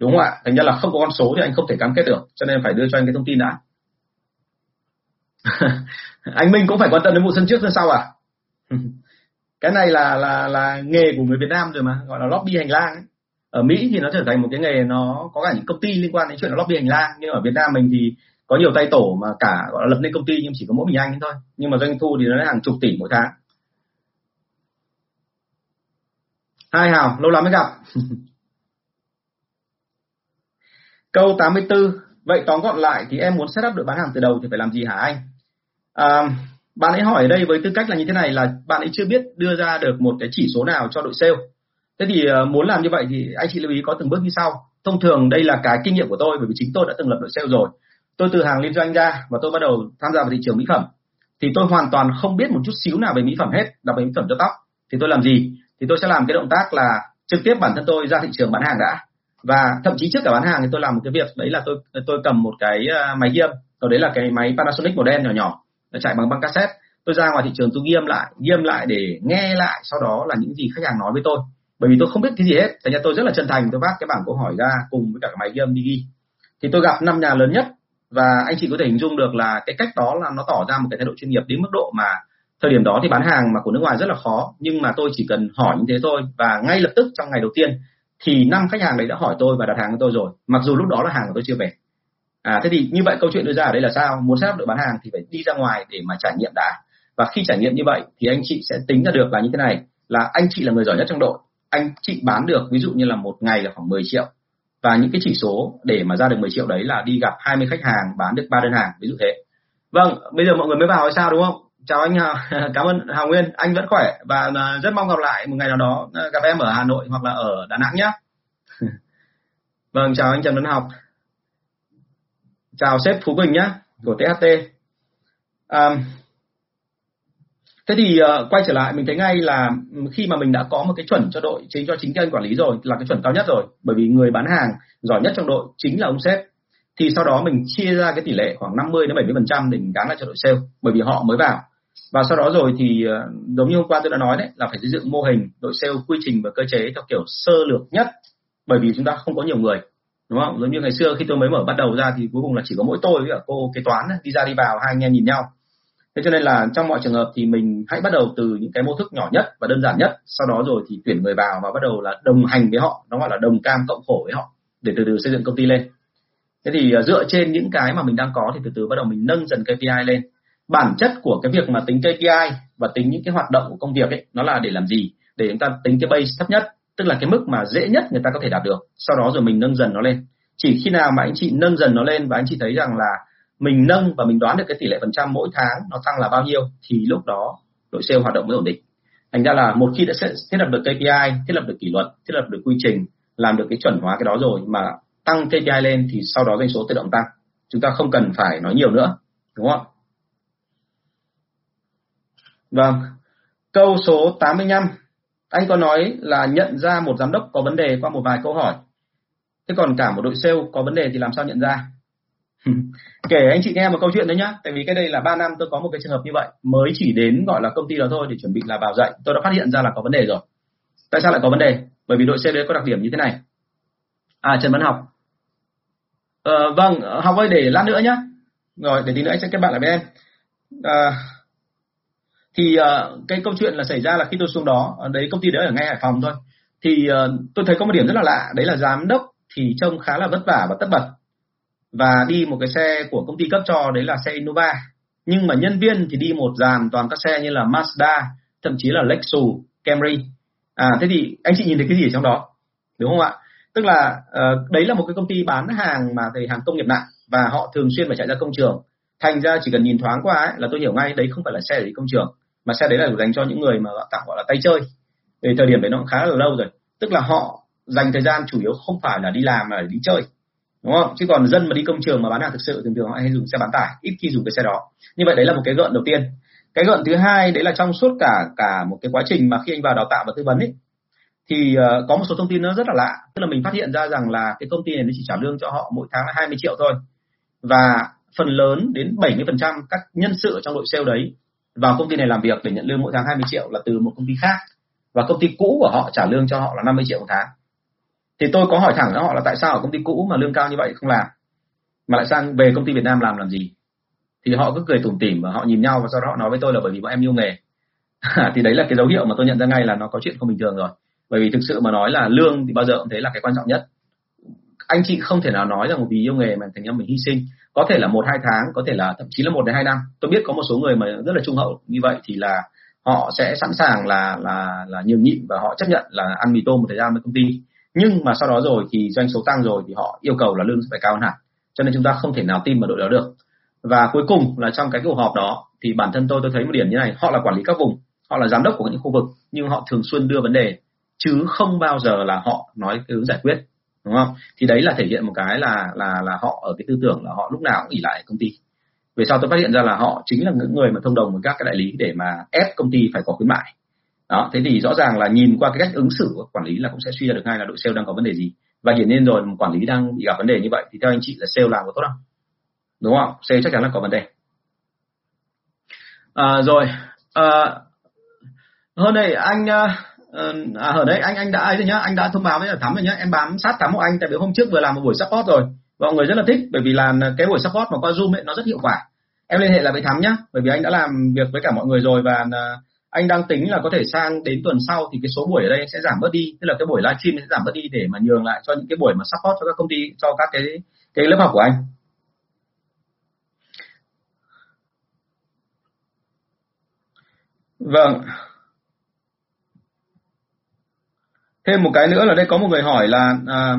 Đúng không ạ? Thành ra là không có con số thì anh không thể cam kết được. Cho nên phải đưa cho anh cái thông tin đã. Anh Minh cũng phải quan tâm đến vụ sân trước sân sau à cái này là là là nghề của người Việt Nam rồi mà, gọi là lobby hành lang ấy ở Mỹ thì nó trở thành một cái nghề nó có cả những công ty liên quan đến chuyện lobby hành lang. Nhưng ở Việt Nam mình thì có nhiều tay tổ mà cả gọi là lập nên công ty nhưng chỉ có mỗi mình anh thôi. Nhưng mà doanh thu thì nó là hàng chục tỷ mỗi tháng. Hai hào lâu lắm mới gặp. Câu 84 vậy tóm gọn lại thì em muốn setup đội bán hàng từ đầu thì phải làm gì hả anh? À, bạn ấy hỏi ở đây với tư cách là như thế này là bạn ấy chưa biết đưa ra được một cái chỉ số nào cho đội sale thế thì ờ, muốn làm như vậy thì anh chị lưu ý có từng bước như sau. Thông thường đây là cái kinh nghiệm của tôi, bởi vì chính tôi đã từng lập đội sale rồi. Tôi từ hàng liên doanh ra và tôi bắt đầu tham gia vào thị trường mỹ phẩm. Thì tôi hoàn toàn không biết một chút xíu nào về mỹ phẩm hết, đặc biệt mỹ phẩm cho tóc. Thì tôi làm gì? Thì tôi sẽ làm cái động tác là trực tiếp bản thân tôi ra thị trường bán hàng đã. Và thậm chí trước cả bán hàng thì tôi làm một cái việc, đấy là tôi tôi cầm một cái ờ, máy ghi âm. Ở đấy là cái máy Panasonic màu đen nhỏ nhỏ chạy bằng băng cassette. Tôi ra ngoài thị trường tôi ghi âm lại, ghi âm lại để nghe lại, sau đó là những gì khách hàng nói với tôi bởi vì tôi không biết cái gì hết. Thành ra tôi rất là chân thành. Tôi vác cái bảng câu hỏi ra cùng với cả cái máy ghi âm đi ghi. Thì tôi gặp năm nhà lớn nhất. Và anh chị có thể hình dung được là cái cách đó là nó tỏ ra một cái thái độ chuyên nghiệp đến mức độ mà thời điểm đó thì bán hàng mà của nước ngoài rất là khó. Nhưng mà tôi chỉ cần hỏi như thế thôi. Và ngay lập tức trong ngày đầu tiên thì năm khách hàng đấy đã hỏi tôi và đặt hàng với tôi rồi. Mặc dù lúc đó là hàng của tôi chưa về. À thế thì như vậy câu chuyện đưa ra ở đây là sao? Muốn xác được bán hàng thì phải đi ra ngoài để mà trải nghiệm đã. Và khi trải nghiệm như vậy thì anh chị sẽ tính ra được là như thế này. Là anh chị là người giỏi nhất trong đội anh chị bán được ví dụ như là một ngày là khoảng 10 triệu. Và những cái chỉ số để mà ra được 10 triệu đấy là đi gặp 20 khách hàng bán được ba đơn hàng ví dụ thế. Vâng bây giờ mọi người mới vào hay sao đúng không? Chào anh à, cảm ơn Hào Nguyên anh vẫn khỏe và à, rất mong gặp lại một ngày nào đó à, gặp em ở Hà Nội hoặc là ở Đà Nẵng nhé vâng chào anh Trần Văn Học. Chào sếp Phú Quỳnh nhé của THT um, thế thì uh, quay trở lại mình thấy ngay là khi mà mình đã có một cái chuẩn cho đội chính cho chính kênh quản lý rồi là cái chuẩn cao nhất rồi. Bởi vì người bán hàng giỏi nhất trong đội chính là ông sếp. Thì sau đó mình chia ra cái tỷ lệ khoảng 50 đến 70 phần trăm để mình gắn lại cho đội sale bởi vì họ mới vào. Và sau đó rồi thì uh, giống như hôm qua tôi đã nói đấy là phải xây dựng mô hình đội sale quy trình và cơ chế theo kiểu sơ lược nhất bởi vì chúng ta không có nhiều người đúng không? Giống như ngày xưa khi tôi mới mở bắt đầu ra thì cuối cùng là chỉ có mỗi tôi với cả cô kế toán đi ra đi vào hai anh em nhìn nhau thế cho nên là trong mọi trường hợp thì mình hãy bắt đầu từ những cái mô thức nhỏ nhất và đơn giản nhất, sau đó rồi thì tuyển người vào và bắt đầu là đồng hành với họ, nó gọi là đồng cam cộng khổ với họ, để từ từ xây dựng công ty lên. Thế thì ờ, dựa trên những cái mà mình đang có thì từ từ bắt đầu mình nâng dần KPI lên. Bản chất của cái việc mà tính KPI và tính những cái hoạt động của công việc ấy, nó là để làm gì? Để chúng ta tính cái base thấp nhất, tức là cái mức mà dễ nhất người ta có thể đạt được. Sau đó rồi mình nâng dần nó lên. Chỉ khi nào mà anh chị nâng dần nó lên và anh chị thấy rằng là mình nâng và mình đoán được cái tỷ lệ phần trăm mỗi tháng nó tăng là bao nhiêu, thì lúc đó đội sale hoạt động mới ổn định. Thành ra là một khi đã thiết lập được KPI thiết lập được kỷ luật, thiết lập được quy trình, làm được cái chuẩn hóa cái đó rồi mà tăng KPI lên thì sau đó doanh số tự động tăng. Chúng ta không cần phải nói nhiều nữa, đúng không vâng. Câu số 85 anh có nói là nhận ra một giám đốc có vấn đề qua một vài câu hỏi. Thế còn cả một đội sale có vấn đề thì làm sao nhận ra? Kể anh chị nghe một câu chuyện đấy nhá. Tại vì cái đây là 3 năm tôi có một cái trường hợp như vậy. Mới chỉ đến gọi là công ty đó thôi để chuẩn bị là vào dạy. Tôi đã phát hiện ra là có vấn đề rồi. Tại sao lại có vấn đề? Bởi vì đội CD đấy có đặc điểm như thế này. À trần văn học. Ờ, vâng học ơi để lát nữa nhá. Rồi để tí nữa anh sẽ kết bạn lại với em. À, thì uh, cái câu chuyện là xảy ra là khi tôi xuống đó đấy công ty đấy ở ngay hải phòng thôi. Thì uh, tôi thấy có một điểm rất là lạ. Đấy là giám đốc thì trông khá là vất vả và tất bật và đi một cái xe của công ty cấp cho đấy là xe Innova. Nhưng mà nhân viên thì đi một dàn toàn các xe như là Mazda thậm chí là Lexus Camry. À thế thì anh chị nhìn thấy cái gì ở trong đó? Đúng không ạ? Tức là uh, đấy là một cái công ty bán hàng mà về hàng công nghiệp nặng và họ thường xuyên phải chạy ra công trường. Thành ra chỉ cần nhìn thoáng qua ấy, là tôi hiểu ngay đấy không phải là xe để đi công trường mà xe đấy là dành cho những người mà tạm gọi là tay chơi. Về thời điểm đấy nó cũng khá là lâu rồi. Tức là họ dành thời gian chủ yếu không phải là đi làm mà là đi chơi đúng không? Chứ còn dân mà đi công trường mà bán hàng thực sự thường thường họ hay dùng xe bán tải ít khi dùng cái xe đó. Như vậy đấy là một cái gợn đầu tiên. Cái gợn thứ hai đấy là trong suốt cả cả một cái quá trình mà khi anh vào đào tạo và tư vấn ấy thì uh, có một số thông tin nó rất là lạ. Tức là mình phát hiện ra rằng là cái công ty này nó chỉ trả lương cho họ mỗi tháng là 20 triệu thôi. Và phần lớn đến 70% các nhân sự trong đội sale đấy vào công ty này làm việc để nhận lương mỗi tháng 20 triệu là từ một công ty khác. Và công ty cũ của họ trả lương cho họ là 50 triệu một tháng thì tôi có hỏi thẳng với họ là tại sao ở công ty cũ mà lương cao như vậy không làm? Mà lại sang về công ty Việt Nam làm làm gì? Thì họ cứ cười tủm tỉm và họ nhìn nhau và sau đó họ nói với tôi là bởi vì bọn em yêu nghề. Thì đấy là cái dấu hiệu mà tôi nhận ra ngay là nó có chuyện không bình thường rồi. Bởi vì thực sự mà nói là lương thì bao giờ cũng thấy là cái quan trọng nhất. Anh chị không thể nào nói rằng vì yêu nghề mà thành ra mình hy sinh. Có thể là một, hai tháng, có thể là thậm chí là một đến hai năm. Tôi biết có một số người mà rất là trung hậu như vậy thì là họ sẽ sẵn sàng là là là nhường nhịn và họ chấp nhận là ăn mì tôm một thời gian với công ty nhưng mà sau đó rồi thì doanh số tăng rồi thì họ yêu cầu là lương phải cao hơn hẳn. Cho nên chúng ta không thể nào tin vào đội đó được. Và cuối cùng là trong cái cuộc họp đó thì bản thân tôi tôi thấy một điểm như này. Họ là quản lý các vùng, họ là giám đốc của những khu vực, nhưng họ thường xuyên đưa vấn đề, chứ không bao giờ là họ nói cái hướng giải quyết, đúng không? Thì đấy là thể hiện một cái là là là họ ở cái tư tưởng là họ lúc nào cũng nghỉ lại công ty. Về sau tôi phát hiện ra là họ chính là những người mà thông đồng với các cái đại lý để mà ép công ty phải có khuyến mại đó thế thì rõ ràng là nhìn qua cái cách ứng xử của quản lý là cũng sẽ suy ra được ngay là đội sale đang có vấn đề gì. Và hiển nhiên rồi quản lý đang bị gặp vấn đề như vậy thì theo anh chị là sale làm có tốt không? Đúng không? Sale chắc chắn là có vấn đề. À, rồi à, hơn đây anh à, à ở đây anh anh đã ấy rồi nhá? Anh đã thông báo với thắm rồi nhá. Em bám sát thắm của anh tại vì hôm trước vừa làm một buổi support rồi. Và mọi người rất là thích bởi vì là cái buổi support mà qua zoom ấy nó rất hiệu quả. Em liên hệ lại với thắm nhá bởi vì anh đã làm việc với cả mọi người rồi và à, anh đang tính là có thể sang đến tuần sau thì cái số buổi ở đây sẽ giảm bớt đi. Tức là cái buổi livestream sẽ giảm bớt đi để mà nhường lại cho những cái buổi mà support cho các công ty cho các cái cái lớp học của anh. Vâng. Thêm một cái nữa là đây có một người hỏi là à,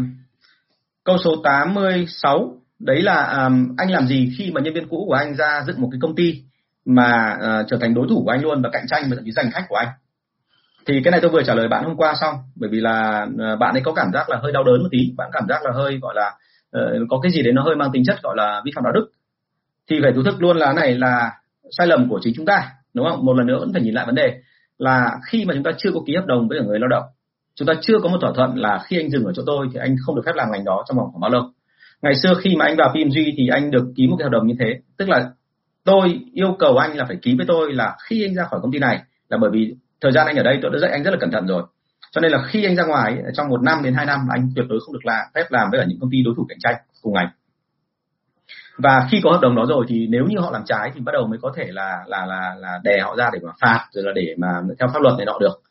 câu số 86 đấy là à, anh làm gì khi mà nhân viên cũ của anh ra dựng một cái công ty? Mà uh, trở thành đối thủ của anh luôn và cạnh tranh và thậm chí giành khách của anh. Thì cái này tôi vừa trả lời bạn hôm qua xong bởi vì là uh, bạn ấy có cảm giác là hơi đau đớn một tí bạn cảm giác là hơi gọi là uh, có cái gì đấy nó hơi mang tính chất gọi là vi phạm đạo đức. Thì phải thú thực luôn là này là sai lầm của chính chúng ta đúng không? Một lần nữa vẫn phải nhìn lại vấn đề là khi mà chúng ta chưa có ký hợp đồng với người lao động chúng ta chưa có một thỏa thuận là khi anh dừng ở chỗ tôi thì anh không được phép làm ngành đó trong vòng khoảng bao lâu. Ngày xưa khi mà anh vào PMG thì anh được ký một cái hợp đồng như thế tức là tôi yêu cầu anh là phải ký với tôi là khi anh ra khỏi công ty này là bởi vì thời gian anh ở đây tôi đã dạy anh rất là cẩn thận rồi. Cho nên là khi anh ra ngoài trong một năm đến hai năm anh tuyệt đối không được làm, phép làm với cả những công ty đối thủ cạnh tranh cùng ngành. Và khi có hợp đồng đó rồi thì nếu như họ làm trái thì bắt đầu mới có thể là là là là đè họ ra để mà phạt rồi là để mà theo pháp luật này nọ được.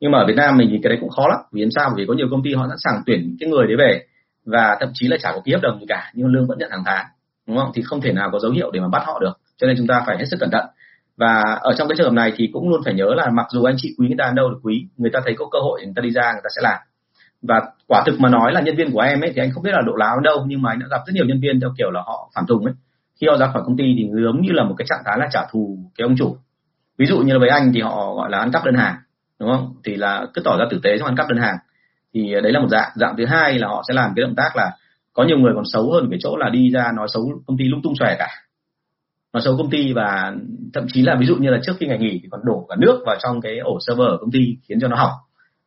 Nhưng mà ở Việt Nam mình thì cái đấy cũng khó lắm, vì sao? Vì có nhiều công ty họ sẵn sàng tuyển cái người đấy về và thậm chí là chả có ký hợp đồng gì cả, nhưng lương vẫn nhận hàng tháng, đúng không? Thì không thể nào có dấu hiệu để mà bắt họ được cho nên chúng ta phải hết sức cẩn thận. Và ở trong cái trường hợp này thì cũng luôn phải nhớ là mặc dù anh chị quý người ta đâu được quý, người ta thấy có cơ hội, người ta đi ra, người ta sẽ làm. Và quả thực mà nói là nhân viên của em ấy thì anh không biết là độ láo đâu, nhưng mà anh đã gặp rất nhiều nhân viên theo kiểu là họ phản thùng ấy. Khi họ ra khỏi công ty thì giống như là một cái trạng thái là trả thù cái ông chủ. Ví dụ như là với anh thì họ gọi là ăn cắp đơn hàng, đúng không? Thì là cứ tỏ ra tử tế trong ăn cắp đơn hàng. Thì đấy là một dạng. Dạng thứ hai là họ sẽ làm cái động tác là có nhiều người còn xấu hơn cái chỗ là đi ra nói xấu công ty lung tung xòe cả nó xấu công ty và thậm chí là ví dụ như là trước khi ngày nghỉ thì còn đổ cả nước vào trong cái ổ server của công ty khiến cho nó hỏng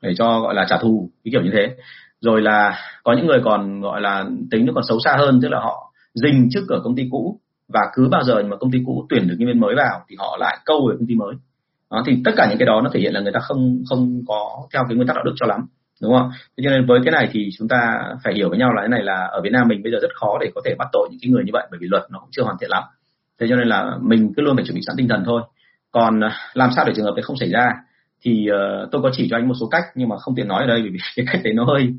để cho gọi là trả thù cái kiểu như thế. Rồi là có những người còn gọi là tính nó còn xấu xa hơn tức là họ dình trước ở công ty cũ và cứ bao giờ mà công ty cũ tuyển được nhân viên mới vào thì họ lại câu về công ty mới. Đó, thì tất cả những cái đó nó thể hiện là người ta không không có theo cái nguyên tắc đạo đức cho lắm đúng không? Thế cho nên với cái này thì chúng ta phải hiểu với nhau là cái này là ở Việt Nam mình bây giờ rất khó để có thể bắt tội những cái người như vậy bởi vì luật nó cũng chưa hoàn thiện lắm thế cho nên là mình cứ luôn phải chuẩn bị sẵn tinh thần thôi. Còn à, làm sao để trường hợp đấy không xảy ra? Thì uh, tôi có chỉ cho anh một số cách nhưng mà không tiện nói ở đây vì cái cách đấy nó hơi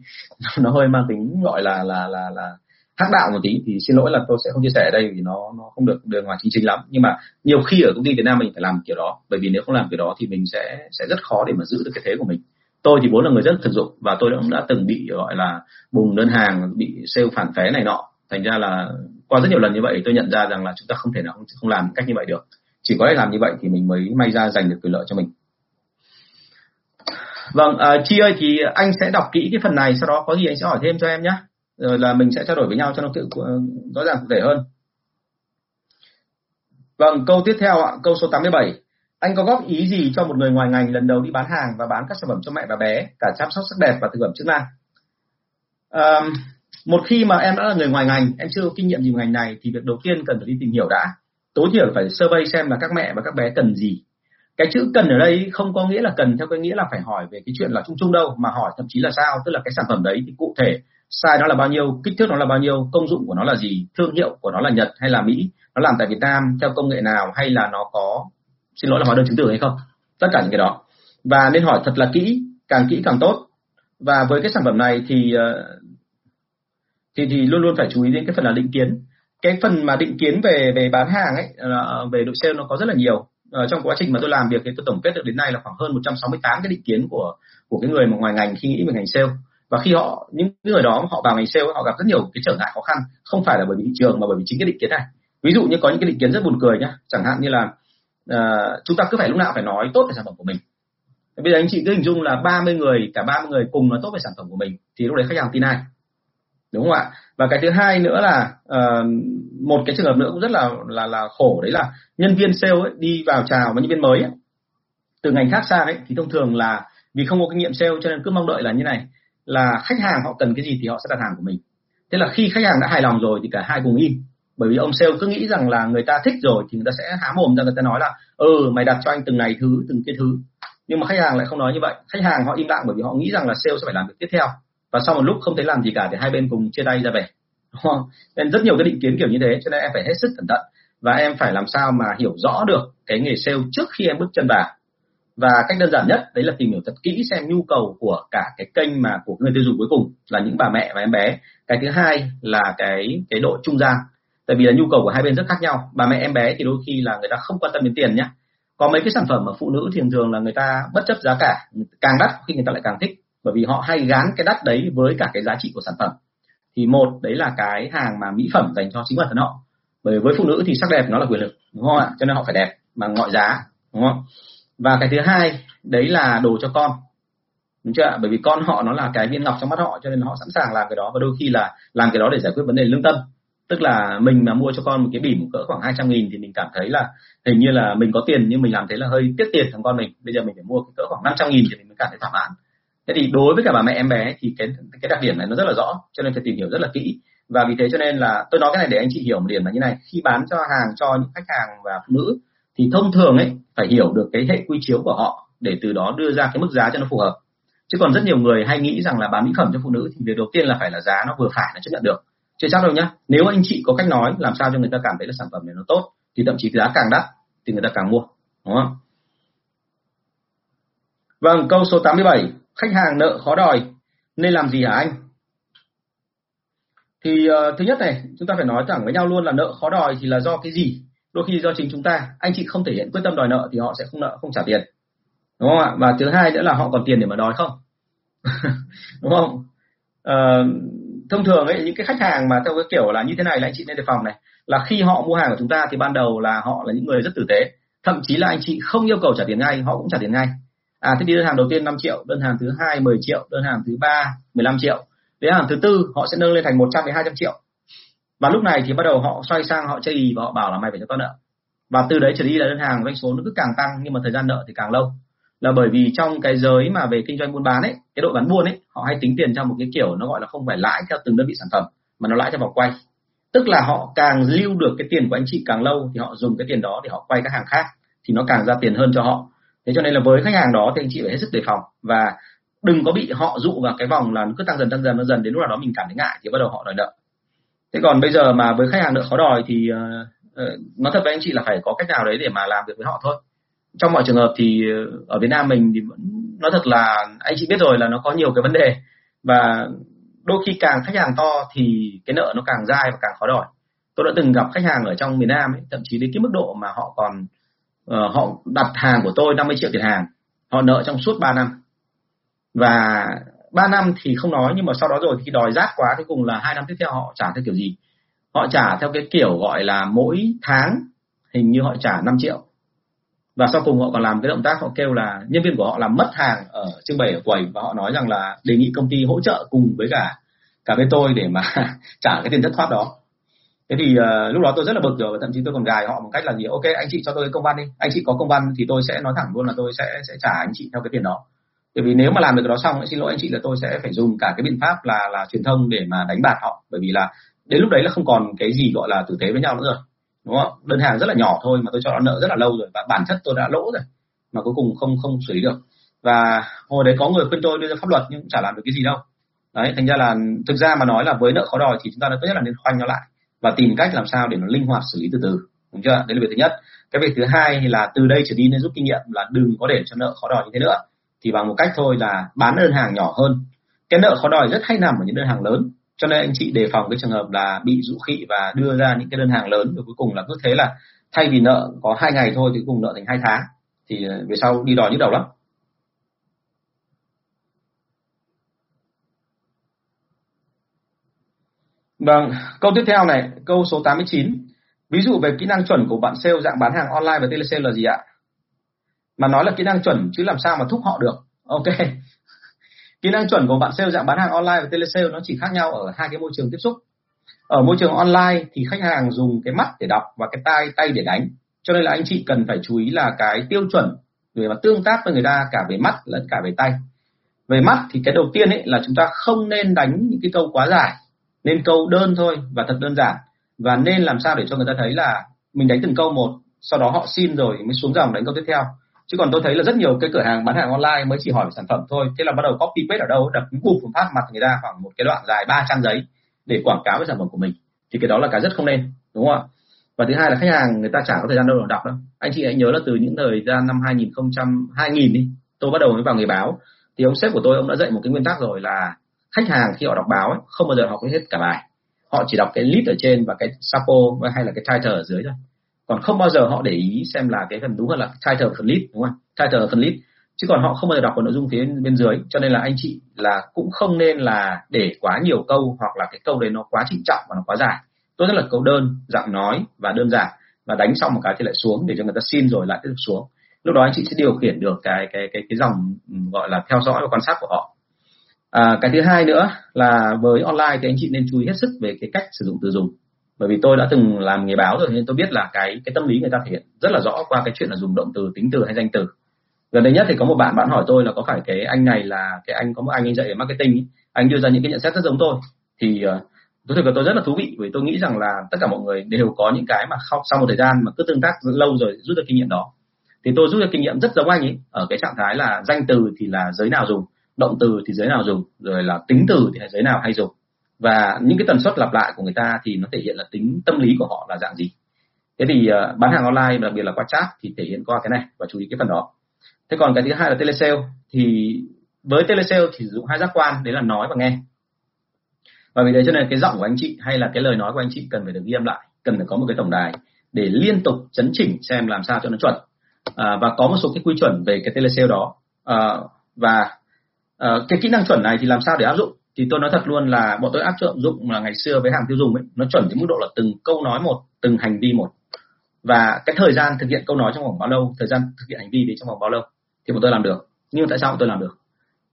nó hơi mang tính gọi là là là là hắc đạo một tí. Thì xin lỗi là tôi sẽ không chia sẻ ở đây vì nó nó không được đường ngoài chính chính lắm. Nhưng mà nhiều khi ở công ty Việt Nam mình phải làm kiểu đó. Bởi vì nếu không làm kiểu đó thì mình sẽ sẽ rất khó để mà giữ được cái thế của mình. Tôi thì vốn là người rất thực dụng và tôi cũng đã từng bị gọi là bùng đơn hàng bị sale phản phé này nọ. Thành ra là qua rất nhiều lần như vậy tôi nhận ra rằng là chúng ta không thể nào không, không làm cách như vậy được. Chỉ có thể làm như vậy thì mình mới may ra giành được quyền lợi cho mình. Vâng uh, chi ơi thì anh sẽ đọc kỹ cái phần này sau đó có gì anh sẽ hỏi thêm cho em nhé. Rồi là mình sẽ trao đổi với nhau cho nó tự ờ, rõ ràng cụ thể hơn. Vâng câu tiếp theo ạ câu số 87 anh có góp ý gì cho một người ngoài ngành lần đầu đi bán hàng và bán các sản phẩm cho mẹ và bé cả chăm sóc sắc đẹp và thực phẩm chức năng? Um, một khi mà em đã là người ngoài ngành, em chưa có kinh nghiệm gì ngành này, thì việc đầu tiên cần phải đi tìm hiểu đã. Tối thiểu phải survey xem là các mẹ và các bé cần gì. Cái chữ cần ở đây không có nghĩa là cần theo cái nghĩa là phải hỏi về cái chuyện là chung chung đâu, mà hỏi thậm chí là sao, tức là cái sản phẩm đấy thì cụ thể size nó là bao nhiêu, kích thước nó là bao nhiêu, công dụng của nó là gì, thương hiệu của nó là nhật hay là mỹ, nó làm tại việt nam, theo công nghệ nào, hay là nó có, xin lỗi là hóa đơn chứng từ hay không? Tất cả những cái đó. Và nên hỏi thật là kỹ, càng kỹ càng tốt. Và với cái sản phẩm này thì ờ, thì thì luôn luôn phải chú ý đến cái phần là định kiến. Cái phần mà định kiến về về bán hàng ấy ờ, về đội sale nó có rất là nhiều. Ở trong quá trình mà tôi làm việc thì tôi tổng kết được đến nay là khoảng hơn 168 cái định kiến của của cái người mà ngoài ngành khi nghĩ về ngành sale. Và khi họ những người đó họ vào ngành sale họ gặp rất nhiều cái trở ngại khó khăn. Không phải là bởi vì thị trường mà bởi vì chính cái định kiến này. Ví dụ như có những cái định kiến rất buồn cười nhá. Chẳng hạn như là uh, chúng ta cứ phải lúc nào phải nói tốt về sản phẩm của mình. Bây giờ anh chị cứ hình dung là 30 người cả 30 người cùng nói tốt về sản phẩm của mình thì lúc đấy khách hàng tin ai? Đúng không ạ? Và cái thứ hai nữa là uh, một cái trường hợp nữa cũng rất là là là khổ đấy là nhân viên sale ấy, đi vào chào với nhân viên mới ấy, từ ngành khác sang ấy thì thông thường là vì không có kinh nghiệm sale cho nên cứ mong đợi là như này là khách hàng họ cần cái gì thì họ sẽ đặt hàng của mình. Thế là khi khách hàng đã hài lòng rồi thì cả hai cùng im bởi vì ông sale cứ nghĩ rằng là người ta thích rồi thì người ta sẽ há mồm ra người ta nói là ừ mày đặt cho anh từng này thứ từng cái thứ. Nhưng mà khách hàng lại không nói như vậy. Khách hàng họ im lặng bởi vì họ nghĩ rằng là sale sẽ phải làm việc tiếp theo và sau một lúc không thấy làm gì cả thì hai bên cùng chia tay ra về, đúng không? nên rất nhiều cái định kiến kiểu như thế, cho nên em phải hết sức cẩn thận. Và em phải làm sao mà hiểu rõ được cái nghề sale trước khi em bước chân vào. Và cách đơn giản nhất, đấy là tìm hiểu thật kỹ xem nhu cầu của cả cái kênh mà của người tiêu dùng cuối cùng là những bà mẹ và em bé. Cái thứ hai là cái cái độ trung gian. Tại vì là nhu cầu của hai bên rất khác nhau. Bà mẹ, em bé thì đôi khi là người ta không quan tâm đến tiền nhé có mấy cái sản phẩm mà phụ nữ thì thường là người ta bất chấp giá cả, càng đắt khi người ta lại càng thích bởi vì họ hay gán cái đắt đấy với cả cái giá trị của sản phẩm. Thì một, đấy là cái hàng mà mỹ phẩm dành cho chính bản thân họ. Bởi với phụ nữ thì sắc đẹp nó là quyền lực, đúng không ạ? Cho nên họ phải đẹp bằng mọi giá, đúng không? Và cái thứ hai, đấy là đồ cho con. Đúng chưa bởi vì con họ nó là cái viên ngọc trong mắt họ, cho nên họ sẵn sàng làm cái đó và đôi khi là làm cái đó để giải quyết vấn đề lương tâm. Tức là mình mà mua cho con một cái bỉm cỡ khoảng 200 nghìn thì mình cảm thấy là hình như là mình có tiền nhưng mình làm thế là hơi tiết tiền thằng con mình. Bây giờ mình phải mua cái cỡ khoảng 500 nghìn thì mình mới cảm thấy thỏa mãn thế thì đối với cả bà mẹ em bé thì cái cái đặc điểm này nó rất là rõ, cho nên phải tìm hiểu rất là kỹ. Và vì thế cho nên là tôi nói cái này để anh chị hiểu một điểm là như này, khi bán cho hàng, cho những khách hàng và phụ nữ, thì thông thường ấy, phải hiểu được cái hệ quy chiếu của họ để từ đó đưa ra cái mức giá cho nó phù hợp. Chứ còn rất nhiều người hay nghĩ rằng là bán mỹ phẩm cho phụ nữ thì việc đầu tiên là phải là giá nó vừa phải nó chấp nhận được. Chưa chắc đâu nhá. Nếu anh chị có cách nói làm sao cho người ta cảm thấy là sản phẩm này nó tốt, thì thậm chí giá càng đắt thì người ta càng mua, đúng không? Vâng câu số 87 khách hàng nợ khó đòi nên làm gì hả anh? Thì uh, thứ nhất này chúng ta phải nói thẳng với nhau luôn là nợ khó đòi thì là do cái gì? Đôi khi do chính chúng ta. Anh chị không thể hiện quyết tâm đòi nợ thì họ sẽ không nợ không trả tiền. Đúng không ạ? Và thứ hai nữa là họ còn tiền để mà đòi không? Đúng không? Uh, thông thường ấy những cái khách hàng mà theo cái kiểu là như thế này là anh chị nên đề phòng này. Là khi họ mua hàng của chúng ta thì ban đầu là họ là những người rất tử tế. Thậm chí là anh chị không yêu cầu trả tiền ngay họ cũng trả tiền ngay à thế đi đơn hàng đầu tiên 5 triệu, đơn hàng thứ hai 10 triệu, đơn hàng thứ ba 15 triệu. Đến hàng thứ tư, họ sẽ nâng lên thành 100 đến 200 triệu. Và lúc này thì bắt đầu họ xoay sang, họ chây ý và họ bảo là mày phải cho tao nợ. Và từ đấy trở đi là đơn hàng doanh số nó cứ càng tăng, nhưng mà thời gian nợ thì càng lâu. Là bởi vì trong cái giới mà về kinh doanh buôn bán ấy, cái đội bán buôn ấy, họ hay tính tiền trong một cái kiểu nó gọi là không phải lãi theo từng đơn vị sản phẩm, mà nó lãi theo vòng quay. Tức là họ càng lưu được cái tiền của anh chị càng lâu thì họ dùng cái tiền đó để họ quay các hàng khác, thì nó càng ra tiền hơn cho họ thế cho nên là với khách hàng đó thì anh chị phải hết sức đề phòng. Và đừng có bị họ dụ vào cái vòng là cứ tăng dần tăng dần tăng dần đến lúc nào đó mình cảm thấy ngại thì bắt đầu họ đòi nợ. Thế còn bây giờ mà với khách hàng nợ khó đòi thì uh, nói thật với anh chị là phải có cách nào đấy để mà làm việc với họ thôi. Trong mọi trường hợp thì ờ, ở Việt Nam mình thì vẫn nói thật là anh chị biết rồi là nó có nhiều cái vấn đề. Và đôi khi càng khách hàng to thì cái nợ nó càng dai và càng khó đòi. Tôi đã từng gặp khách hàng ở trong miền Nam ấy, thậm chí đến cái mức độ mà họ còn uh, họ đặt hàng của tôi 50 triệu tiền hàng. Họ nợ trong suốt 3 năm. Và 3 năm thì không nói nhưng mà sau đó rồi thì đòi rác quá cuối cùng là hai năm tiếp theo họ trả theo kiểu gì? Họ trả theo cái kiểu gọi là mỗi tháng hình như họ trả 5 triệu. Và sau cùng họ còn làm cái động tác họ kêu là nhân viên của họ làm mất hàng ở trưng bày ở quầy và họ nói rằng là đề nghị công ty hỗ trợ cùng với cả cả với tôi để mà trả cái tiền thất thoát đó thế thì uh, lúc đó tôi rất là bực rồi và thậm chí tôi còn gài họ một cách là gì ok anh chị cho tôi cái công văn đi anh chị có công văn thì tôi sẽ nói thẳng luôn là tôi sẽ sẽ trả anh chị theo cái tiền đó. Bởi vì nếu mà làm được cái đó xong xin lỗi anh chị là tôi sẽ phải dùng cả cái biện pháp là là truyền thông để mà đánh bạc họ. Bởi vì là đến lúc đấy là không còn cái gì gọi là tử tế với nhau nữa rồi đúng không? Đơn hàng rất là nhỏ thôi mà tôi cho nó nợ rất là lâu rồi và bản chất tôi đã lỗ rồi mà cuối cùng không không xử lý được. Và hồi đấy có người khuyên tôi đưa ra pháp luật nhưng cũng chả làm được cái gì đâu. Đấy thành ra là thực ra mà nói là với nợ khó đòi thì chúng ta tốt nhất là nên khoanh nó lại và tìm cách làm sao để nó linh hoạt xử lý từ từ, đúng chưa? Đấy là việc thứ nhất. Cái việc thứ hai là từ đây trở đi nên rút kinh nghiệm là đừng có để cho nợ khó đòi như thế nữa. Thì bằng một cách thôi là bán đơn hàng nhỏ hơn. Cái nợ khó đòi rất hay nằm ở những đơn hàng lớn. Cho nên anh chị đề phòng cái trường hợp là bị dụ khị và đưa ra những cái đơn hàng lớn rồi cuối cùng là cứ thế là thay vì nợ có hai ngày thôi thì cùng nợ thành hai tháng. Thì ờ, về sau đi đòi nhức đầu lắm. Vâng, câu tiếp theo này, câu số 89. Ví dụ về kỹ năng chuẩn của bạn sale dạng bán hàng online và telesale là gì ạ? Mà nói là kỹ năng chuẩn chứ làm sao mà thúc họ được. Ok. Kỹ năng chuẩn của bạn sale dạng bán hàng online và telesale nó chỉ khác nhau ở hai cái môi trường tiếp xúc. Ở môi trường online thì khách hàng dùng cái mắt để đọc và cái tay tay để đánh. Cho nên là anh chị cần phải chú ý là cái tiêu chuẩn về mặt tương tác với người ta cả về mắt lẫn cả về tay. Về mắt thì cái đầu tiên ấy là chúng ta không nên đánh những cái câu quá dài nên câu đơn thôi và thật đơn giản. Và nên làm sao để cho người ta thấy là mình đánh từng câu một, sau đó họ xin rồi mới xuống dòng đánh câu tiếp theo. Chứ còn tôi thấy là rất nhiều cái cửa hàng bán hàng online mới chỉ hỏi về sản phẩm thôi, thế là bắt đầu copy paste ở đâu đập bụp phát mặt người ta khoảng một cái đoạn dài ba trang giấy để quảng cáo với sản phẩm của mình. Thì cái đó là cái rất không nên, đúng không ạ? Và thứ hai là khách hàng người ta chả có thời gian đâu để đọc đâu. Anh chị hãy nhớ là từ những thời gian năm 2000 2000 đi, tôi bắt đầu mới vào nghề báo. Thì ông sếp của tôi, ông đã dạy một cái nguyên tắc rồi là khách hàng khi họ đọc báo ấy, không bao giờ họ hết cả bài. Họ chỉ đọc cái lead ở trên và cái sapo hay là cái title ở dưới thôi. Còn không bao giờ họ để ý xem là cái phần đúng hơn là title phần lead đúng không? Title phần lead chứ còn họ không bao giờ đọc vào nội dung phía bên dưới. Cho nên là anh chị là cũng không nên là để quá nhiều câu hoặc là cái câu đấy nó quá trịnh trọng và nó quá dài. Tốt nhất là câu đơn dạng nói và đơn giản. Và đánh xong một cái thì lại xuống để cho người ta xin rồi lại tiếp tục xuống. Lúc đó anh chị sẽ điều khiển được cái cái cái cái dòng ừ, gọi là theo dõi và quan sát của họ à, cái thứ hai nữa là với online thì anh chị nên chú ý hết sức về cái cách sử dụng từ dùng. Bởi vì tôi đã từng làm nghề báo rồi nên tôi biết là cái cái tâm lý người ta thể hiện rất là rõ qua cái chuyện là dùng động từ tính từ hay danh từ. Gần đây nhất thì có một bạn bạn hỏi tôi là có phải cái anh này là cái anh có một anh anh dạy về marketing ý, anh đưa ra những cái nhận xét rất giống tôi. Thì uh, tôi thực tôi rất là thú vị vì tôi nghĩ rằng là tất cả mọi người đều có những cái mà sau một thời gian mà cứ tương tác lâu rồi rút được kinh nghiệm đó. Thì tôi rút được kinh nghiệm rất giống anh ấy ở cái trạng thái là danh từ thì là giới nào dùng động từ thì giới nào dùng rồi là tính từ thì giới nào hay dùng. Và những cái tần suất lặp lại của người ta thì nó thể hiện là tính tâm lý của họ là dạng gì. Thế thì uh, bán hàng online đặc biệt là qua chat thì thể hiện qua cái này và chú ý cái phần đó. Thế còn cái thứ hai là telesale thì với telesale thì sử dụng hai giác quan đấy là nói và nghe. Và vì thế cho nên cái giọng của anh chị hay là cái lời nói của anh chị cần phải được ghi âm lại cần phải có một cái tổng đài để liên tục chấn chỉnh xem làm sao cho nó chuẩn. À, và có một số cái quy chuẩn về cái telesale đó. À, và uh, cái kỹ năng chuẩn này thì làm sao để áp dụng? Thì tôi nói thật luôn là bọn tôi áp dụng là ngày xưa với hàng tiêu dùng ấy nó chuẩn đến mức độ là từng câu nói một từng hành vi một. Và cái thời gian thực hiện câu nói trong vòng bao lâu thời gian thực hiện hành vi đấy trong vòng bao lâu thì bọn tôi làm được. Nhưng tại sao bọn tôi làm được?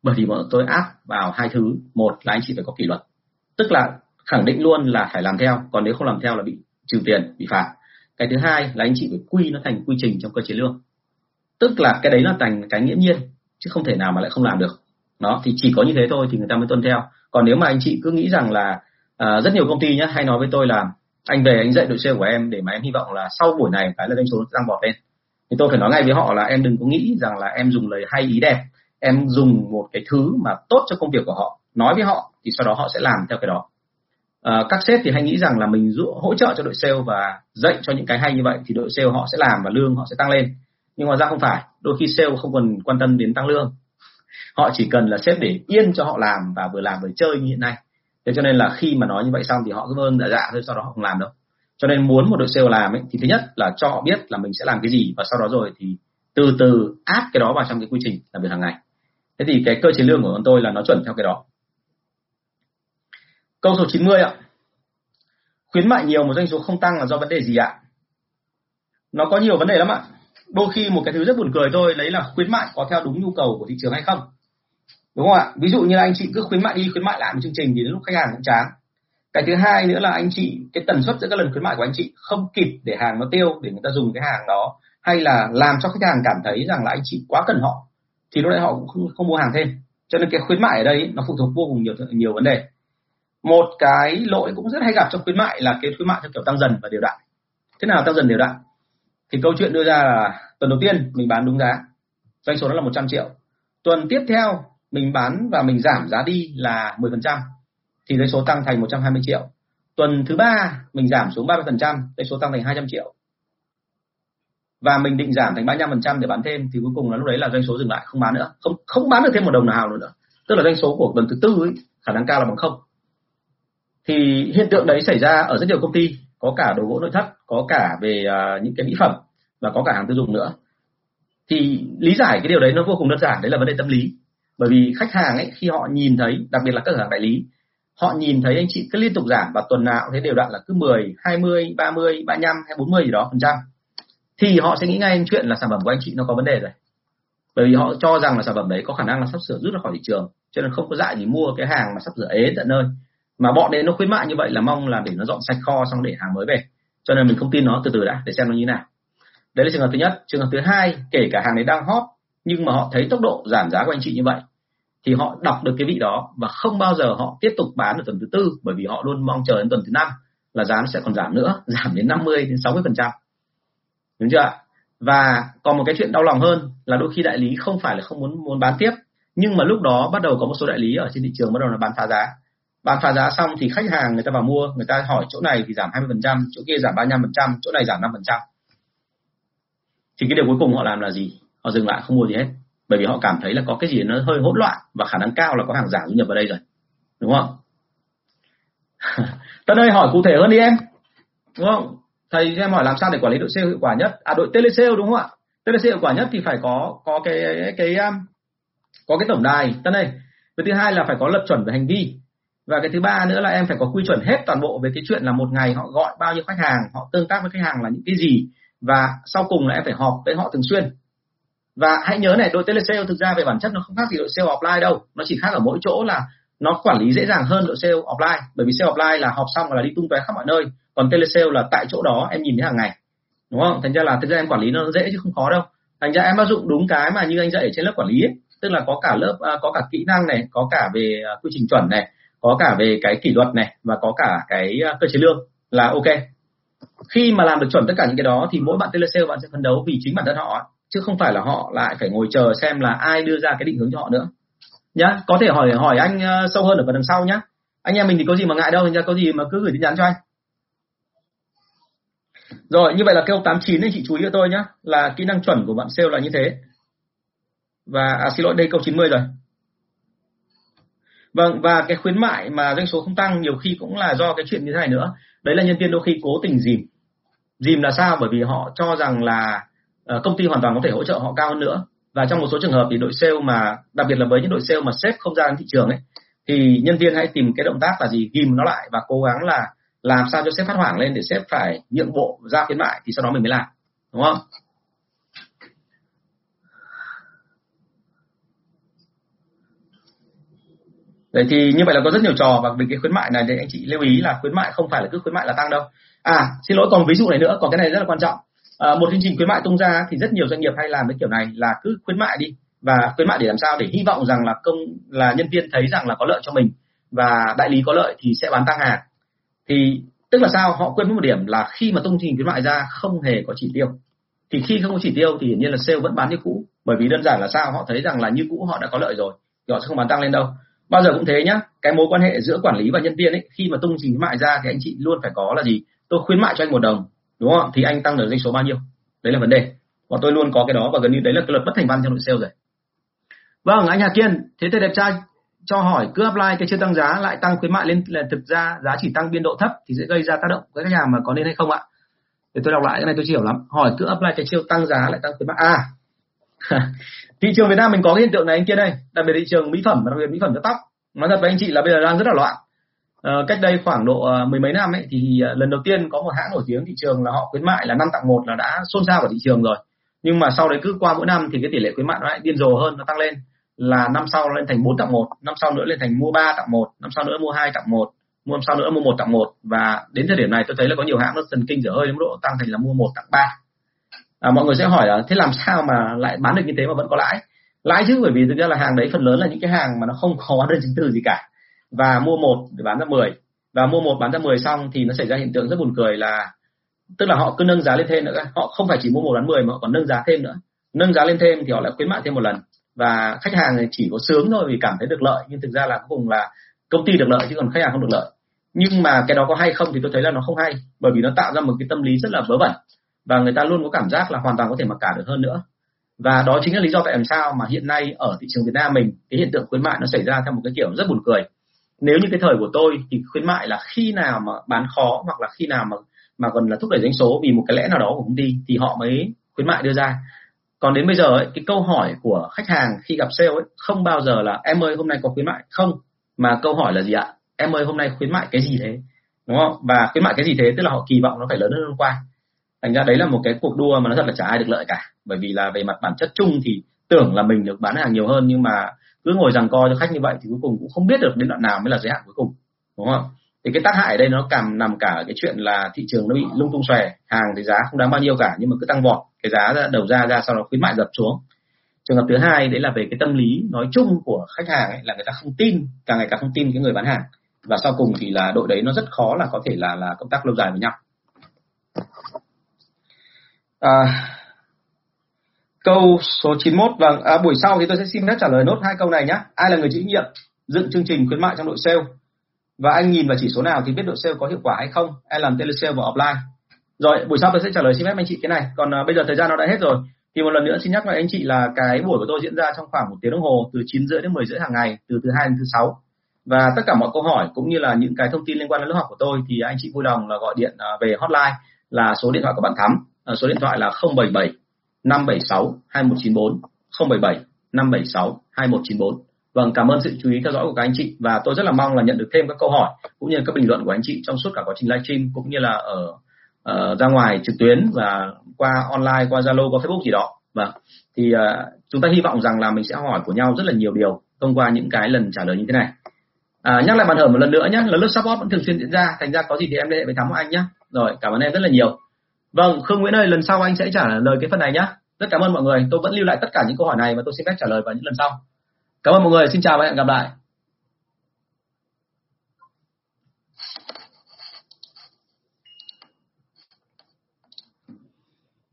Bởi vì bọn tôi áp vào hai thứ. Một là anh chị phải có kỷ luật. Tức là khẳng định luôn là phải làm theo còn nếu không làm theo là bị trừ tiền bị phạt. Cái thứ hai là anh chị phải quy nó thành quy trình trong cơ chế lương. Tức là cái đấy là thành cái nghiễm nhiên chứ không thể nào mà lại không làm được nó thì chỉ có như thế thôi thì người ta mới tuân theo. Còn nếu mà anh chị cứ nghĩ rằng là à, rất nhiều công ty nhé hay nói với tôi là anh về anh dạy đội sale của em để mà em hy vọng là sau buổi này cái là doanh số tăng vọt lên. Thì tôi phải nói ngay với họ là em đừng có nghĩ rằng là em dùng lời hay ý đẹp. Em dùng một cái thứ mà tốt cho công việc của họ. Nói với họ thì sau đó họ sẽ làm theo cái đó. À, các sếp thì hay nghĩ rằng là mình dụ, hỗ trợ cho đội sale và dạy cho những cái hay như vậy thì đội sale họ sẽ làm và lương họ sẽ tăng lên. Nhưng mà ra không phải đôi khi sale không cần quan tâm đến tăng lương họ chỉ cần là sếp để yên cho họ làm và vừa làm vừa chơi như hiện nay. Thế cho nên là khi mà nói như vậy xong thì họ cứ ơn dạ dạ thôi sau đó họ không làm đâu. Cho nên muốn một đội sale làm ấy, thì thứ nhất là cho họ biết là mình sẽ làm cái gì và sau đó rồi thì từ từ áp cái đó vào trong cái quy trình làm việc hàng ngày. Thế thì cái cơ chế lương của bọn tôi là nó chuẩn theo cái đó. Câu số 90 ạ. Khuyến mại nhiều một doanh số không tăng là do vấn đề gì ạ? Nó có nhiều vấn đề lắm ạ đôi khi một cái thứ rất buồn cười thôi đấy là khuyến mại có theo đúng nhu cầu của thị trường hay không. Đúng không ạ? Ví dụ như là anh chị cứ khuyến mại đi khuyến mại lại một chương trình thì đến lúc khách hàng cũng chán. Cái thứ hai nữa là anh chị cái tần suất giữa các lần khuyến mại của anh chị không kịp để hàng nó tiêu để người ta dùng cái hàng đó hay là làm cho khách hàng cảm thấy rằng là anh chị quá cần họ thì lúc đấy họ cũng không, không mua hàng thêm. Cho nên cái khuyến mại ở đây nó phụ thuộc vô cùng nhiều nhiều vấn đề. Một cái lỗi cũng rất hay gặp trong khuyến mại là cái khuyến mại theo kiểu tăng dần và đều đặn. Thế nào tăng dần đều đặn? Thì câu chuyện đưa ra là tuần đầu tiên mình bán đúng giá, doanh số đó là 100 triệu. Tuần tiếp theo mình bán và mình giảm giá đi là 10% thì doanh số tăng thành 120 triệu. Tuần thứ ba mình giảm xuống 30% doanh số tăng thành 200 triệu. Và mình định giảm thành 35% để bán thêm, thì cuối cùng là lúc đấy là doanh số dừng lại, không bán nữa. Không không bán được thêm một đồng nào nữa. Tức là doanh số của tuần thứ tư ấy, khả năng cao là bằng không. Thì hiện tượng đấy xảy ra ở rất nhiều công ty có cả đồ gỗ nội thất có cả về uh, những cái mỹ phẩm và có cả hàng tiêu dùng nữa. Thì lý giải cái điều đấy nó vô cùng đơn giản đấy là vấn đề tâm lý. Bởi vì khách hàng ấy khi họ nhìn thấy đặc biệt là các cửa hàng đại lý họ nhìn thấy anh chị cứ liên tục giảm và tuần nào thấy đều đặn là cứ 10, 20, 30, 35 hay 40 gì đó phần trăm. Thì họ sẽ nghĩ ngay chuyện là sản phẩm của anh chị nó có vấn đề rồi. Bởi vì họ cho rằng là sản phẩm đấy có khả năng là sắp sửa rút ra khỏi thị trường cho nên không có dại gì mua cái hàng mà sắp sửa ế tận nơi mà bọn đấy nó khuyến mại như vậy là mong là để nó dọn sạch kho xong để hàng mới về. Cho nên mình không tin nó từ từ đã, để xem nó như nào. Đấy là trường hợp thứ nhất. Trường hợp thứ hai, kể cả hàng đấy đang hot, nhưng mà họ thấy tốc độ giảm giá của anh chị như vậy, thì họ đọc được cái vị đó và không bao giờ họ tiếp tục bán ở tuần thứ tư, bởi vì họ luôn mong chờ đến tuần thứ năm là giá nó sẽ còn giảm nữa, giảm đến 50 đến 60 phần trăm. Đúng chưa ạ? Và còn một cái chuyện đau lòng hơn là đôi khi đại lý không phải là không muốn muốn bán tiếp, nhưng mà lúc đó bắt đầu có một số đại lý ở trên thị trường bắt đầu là bán phá giá bán phá giá xong thì khách hàng người ta vào mua người ta hỏi chỗ này thì giảm 20 phần trăm chỗ kia giảm 35 phần trăm chỗ này giảm 5 phần trăm. Thì cái điều cuối cùng họ làm là gì? Họ dừng lại không mua gì hết. Bởi vì họ cảm thấy là có cái gì nó hơi hỗn loạn và khả năng cao là có hàng giả du nhập vào đây rồi. Đúng không? Tân ơi hỏi cụ thể hơn đi em. Đúng không? Thầy em hỏi làm sao để quản lý đội sale hiệu quả nhất? À đội telesale đúng không ạ? Telesale hiệu quả nhất thì phải có có cái cái, cái có cái tổng đài. Tân ơi và thứ hai là phải có lập chuẩn về hành vi và cái thứ ba nữa là em phải có quy chuẩn hết toàn bộ về cái chuyện là một ngày họ gọi bao nhiêu khách hàng, họ tương tác với khách hàng là những cái gì. Và sau cùng là em phải họp với họ thường xuyên. Và hãy nhớ này, đội telesale thực ra về bản chất nó không khác gì đội sale offline đâu. Nó chỉ khác ở mỗi chỗ là nó quản lý dễ dàng hơn đội sale offline. Bởi vì sale offline là họp xong là đi tung tóe khắp mọi nơi. Còn telesale là tại chỗ đó em nhìn thấy hàng ngày. Đúng không? Thành ra là thực ra em quản lý nó dễ chứ không khó đâu. Thành ra em áp dụng đúng cái mà như anh dạy ở trên lớp quản lý ấy. tức là có cả lớp à, có cả kỹ năng này, có cả về à, quy trình chuẩn này có cả về cái kỷ luật này và có cả cái à, cơ chế lương là ok. Khi mà làm được chuẩn tất cả những cái đó thì mỗi bạn telesale bạn sẽ phấn đấu vì chính bản thân họ chứ không phải là họ lại phải ngồi chờ xem là ai đưa ra cái định hướng cho họ nữa. Nhá có thể hỏi hỏi anh à, sâu hơn ở phần đằng sau nhá. Anh em mình thì có gì mà ngại đâu ra có gì mà cứ gửi tin nhắn cho anh. Rồi như vậy là câu 89 anh chị chú ý cho tôi nhá là kỹ năng chuẩn của bạn sale là như thế. Và à, xin lỗi đây câu 90 rồi vâng và cái khuyến mại mà doanh số không tăng nhiều khi cũng là do cái chuyện như thế này nữa. Đấy là nhân viên đôi khi cố tình dìm. Dìm là sao? Bởi vì họ cho rằng là ờ, công ty hoàn toàn có thể hỗ trợ họ cao hơn nữa. Và trong một số trường hợp thì đội sale mà, đặc biệt là với những đội sale mà sếp không ra đến thị trường ấy, thì nhân viên hãy tìm cái động tác là gì? Ghim nó lại và cố gắng là làm sao cho sếp phát hoảng lên để sếp phải nhượng bộ ra khuyến mại thì sau đó mình mới làm. Đúng không? Đấy thì như vậy là có rất nhiều trò và về cái khuyến mại này thì anh chị lưu ý là khuyến mại không phải là cứ khuyến mại là tăng đâu. À, xin lỗi còn ví dụ này nữa, còn cái này rất là quan trọng. À, một chương trình khuyến mại tung ra thì rất nhiều doanh nghiệp hay làm cái kiểu này là cứ khuyến mại đi và khuyến mại để làm sao để hy vọng rằng là công là nhân viên thấy rằng là có lợi cho mình và đại lý có lợi thì sẽ bán tăng hàng. Thì tức là sao? Họ quên mất một điểm là khi mà tung chương trình khuyến mại ra không hề có chỉ tiêu. Thì khi không có chỉ tiêu thì hiển nhiên là sale vẫn bán như cũ bởi vì đơn giản là sao? Họ thấy rằng là như cũ họ đã có lợi rồi thì họ sẽ không bán tăng lên đâu bao giờ cũng thế nhá. Cái mối quan hệ giữa quản lý và nhân viên ấy, khi mà tung trình khuyến mại ra thì anh chị luôn phải có là gì? Tôi khuyến mại cho anh một đồng, đúng không thì anh tăng được doanh số bao nhiêu? Đấy là vấn đề. Và tôi luôn có cái đó và gần như đấy là cái luật bất thành văn trong đội sale rồi. Vâng anh Hà Kiên, thế thì đẹp trai, cho hỏi cứ apply cái chưa tăng giá lại tăng khuyến mại lên, là thực ra giá chỉ tăng biên độ thấp thì sẽ gây ra tác động với khách hàng mà có nên hay không ạ? Để tôi đọc lại cái này tôi chưa hiểu lắm. Hỏi cứ apply cái chiêu tăng giá lại tăng khuyến mại. À thị trường Việt Nam mình có cái hiện tượng này anh kia đây đặc biệt thị trường mỹ phẩm và đặc biệt mỹ phẩm cho tóc. Nói thật với anh chị là bây giờ đang rất là loạn. À, cách đây khoảng độ ờ, mười mấy năm ấy thì ờ, lần đầu tiên có một hãng nổi tiếng thị trường là họ khuyến mại là năm tặng một là đã xôn xao vào thị trường rồi. Nhưng mà sau đấy cứ qua mỗi năm thì cái tỷ lệ khuyến mại nó lại điên rồ hơn nó tăng lên. Là năm sau lên thành 4 tặng một năm sau nữa lên thành mua 3 tặng một năm sau nữa mua hai tặng một mua năm sau nữa mua một tặng một. Và đến thời điểm này tôi thấy là có nhiều hãng nó thần kinh dở hơi đến mức độ tăng thành là mua một tặng ba à, mọi người sẽ hỏi là thế làm sao mà lại bán được như thế mà vẫn có lãi? Lãi chứ bởi vì thực ra là hàng đấy phần lớn là những cái hàng mà nó không có hóa đơn chứng từ gì cả. Và mua một để bán ra 10 và mua một bán ra 10 xong thì nó xảy ra hiện tượng rất buồn cười là tức là họ cứ nâng giá lên thêm nữa họ không phải chỉ mua một bán 10 mà họ còn nâng giá thêm nữa. Nâng giá lên thêm thì họ lại khuyến mại thêm một lần. Và khách hàng chỉ có sướng thôi vì cảm thấy được lợi. Nhưng thực ra là cuối cùng là công ty được lợi chứ còn khách hàng không được lợi. Nhưng mà cái đó có hay không thì tôi thấy là nó không hay. Bởi vì nó tạo ra một cái tâm lý rất là vớ vẩn và người ta luôn có cảm giác là hoàn toàn có thể mặc cả được hơn nữa. Và đó chính là lý do tại làm sao mà hiện nay ở thị trường Việt Nam mình cái hiện tượng khuyến mại nó xảy ra theo một cái kiểu rất buồn cười. Nếu như cái thời của tôi thì khuyến mại là khi nào mà bán khó hoặc là khi nào mà mà còn là thúc đẩy doanh số vì một cái lẽ nào đó của công ty thì họ mới khuyến mại đưa ra. Còn đến bây giờ ấy, cái câu hỏi của khách hàng khi gặp sale ấy không bao giờ là em ơi hôm nay có khuyến mại? Không mà câu hỏi là gì ạ? Em ơi hôm nay khuyến mại cái gì thế? Đúng không? Và khuyến mại cái gì thế? Tức là họ kỳ vọng nó phải lớn hơn hôm qua thành ra đấy là một cái cuộc đua mà nó thật là chả ai được lợi cả. Bởi vì là về mặt bản chất chung thì tưởng là mình được bán hàng nhiều hơn nhưng mà cứ ngồi rằng co cho khách như vậy thì cuối cùng cũng không biết được đến đoạn nào mới là giới hạn cuối cùng đúng không? Thì cái tác hại ở đây nó cảm nằm cả cái chuyện là thị trường nó bị lung tung xòe hàng thì giá không đáng bao nhiêu cả nhưng mà cứ tăng vọt cái giá đầu ra ra sau đó khuyến mại dập xuống. Trường hợp thứ hai đấy là về cái tâm lý nói chung của khách hàng ấy, là người ta không tin càng ngày càng không tin cái người bán hàng. Và sau cùng thì là đội đấy nó rất khó là có thể là là công tác lâu dài với nhau à, câu số 91 vâng à, buổi sau thì tôi sẽ xin phép trả lời nốt hai câu này nhé ai là người chịu nhiệm dựng chương trình khuyến mại trong đội sale? Và anh nhìn vào chỉ số nào thì biết đội sale có hiệu quả hay không? Em làm telesale và offline. Rồi buổi sau tôi sẽ trả lời xin phép anh chị cái này. Còn à, bây giờ thời gian nó đã hết rồi. Thì một lần nữa xin nhắc lại anh chị là cái buổi của tôi diễn ra trong khoảng một tiếng đồng hồ từ 9 rưỡi đến 10 rưỡi hàng ngày từ thứ hai đến thứ sáu. Và tất cả mọi câu hỏi cũng như là những cái thông tin liên quan đến lớp học của tôi thì anh chị vui lòng là gọi điện à, về hotline là số điện thoại của bạn Thắm. Ờ, số điện thoại là 077 576 2194 077 576 2194 Vâng, cảm ơn sự chú ý theo dõi của các anh chị và tôi rất là mong là nhận được thêm các câu hỏi cũng như các bình luận của anh chị trong suốt cả quá trình livestream cũng như là ở uh, ra ngoài trực tuyến và qua online, qua Zalo, qua Facebook gì đó. Vâng, thì uh, chúng ta hy vọng rằng là mình sẽ hỏi của nhau rất là nhiều điều thông qua những cái lần trả lời như thế này. À, nhắc lại bàn hở một lần nữa nhé, là lớp support vẫn thường xuyên diễn ra, thành ra có gì thì em liên hệ với thắm anh nhé. Rồi, cảm ơn em rất là nhiều. Vâng, Khương Nguyễn ơi, lần sau anh sẽ trả lời cái phần này nhé. Rất cảm ơn mọi người, tôi vẫn lưu lại tất cả những câu hỏi này và tôi xin phép trả lời vào những lần sau. Cảm ơn mọi người, xin chào và hẹn gặp lại.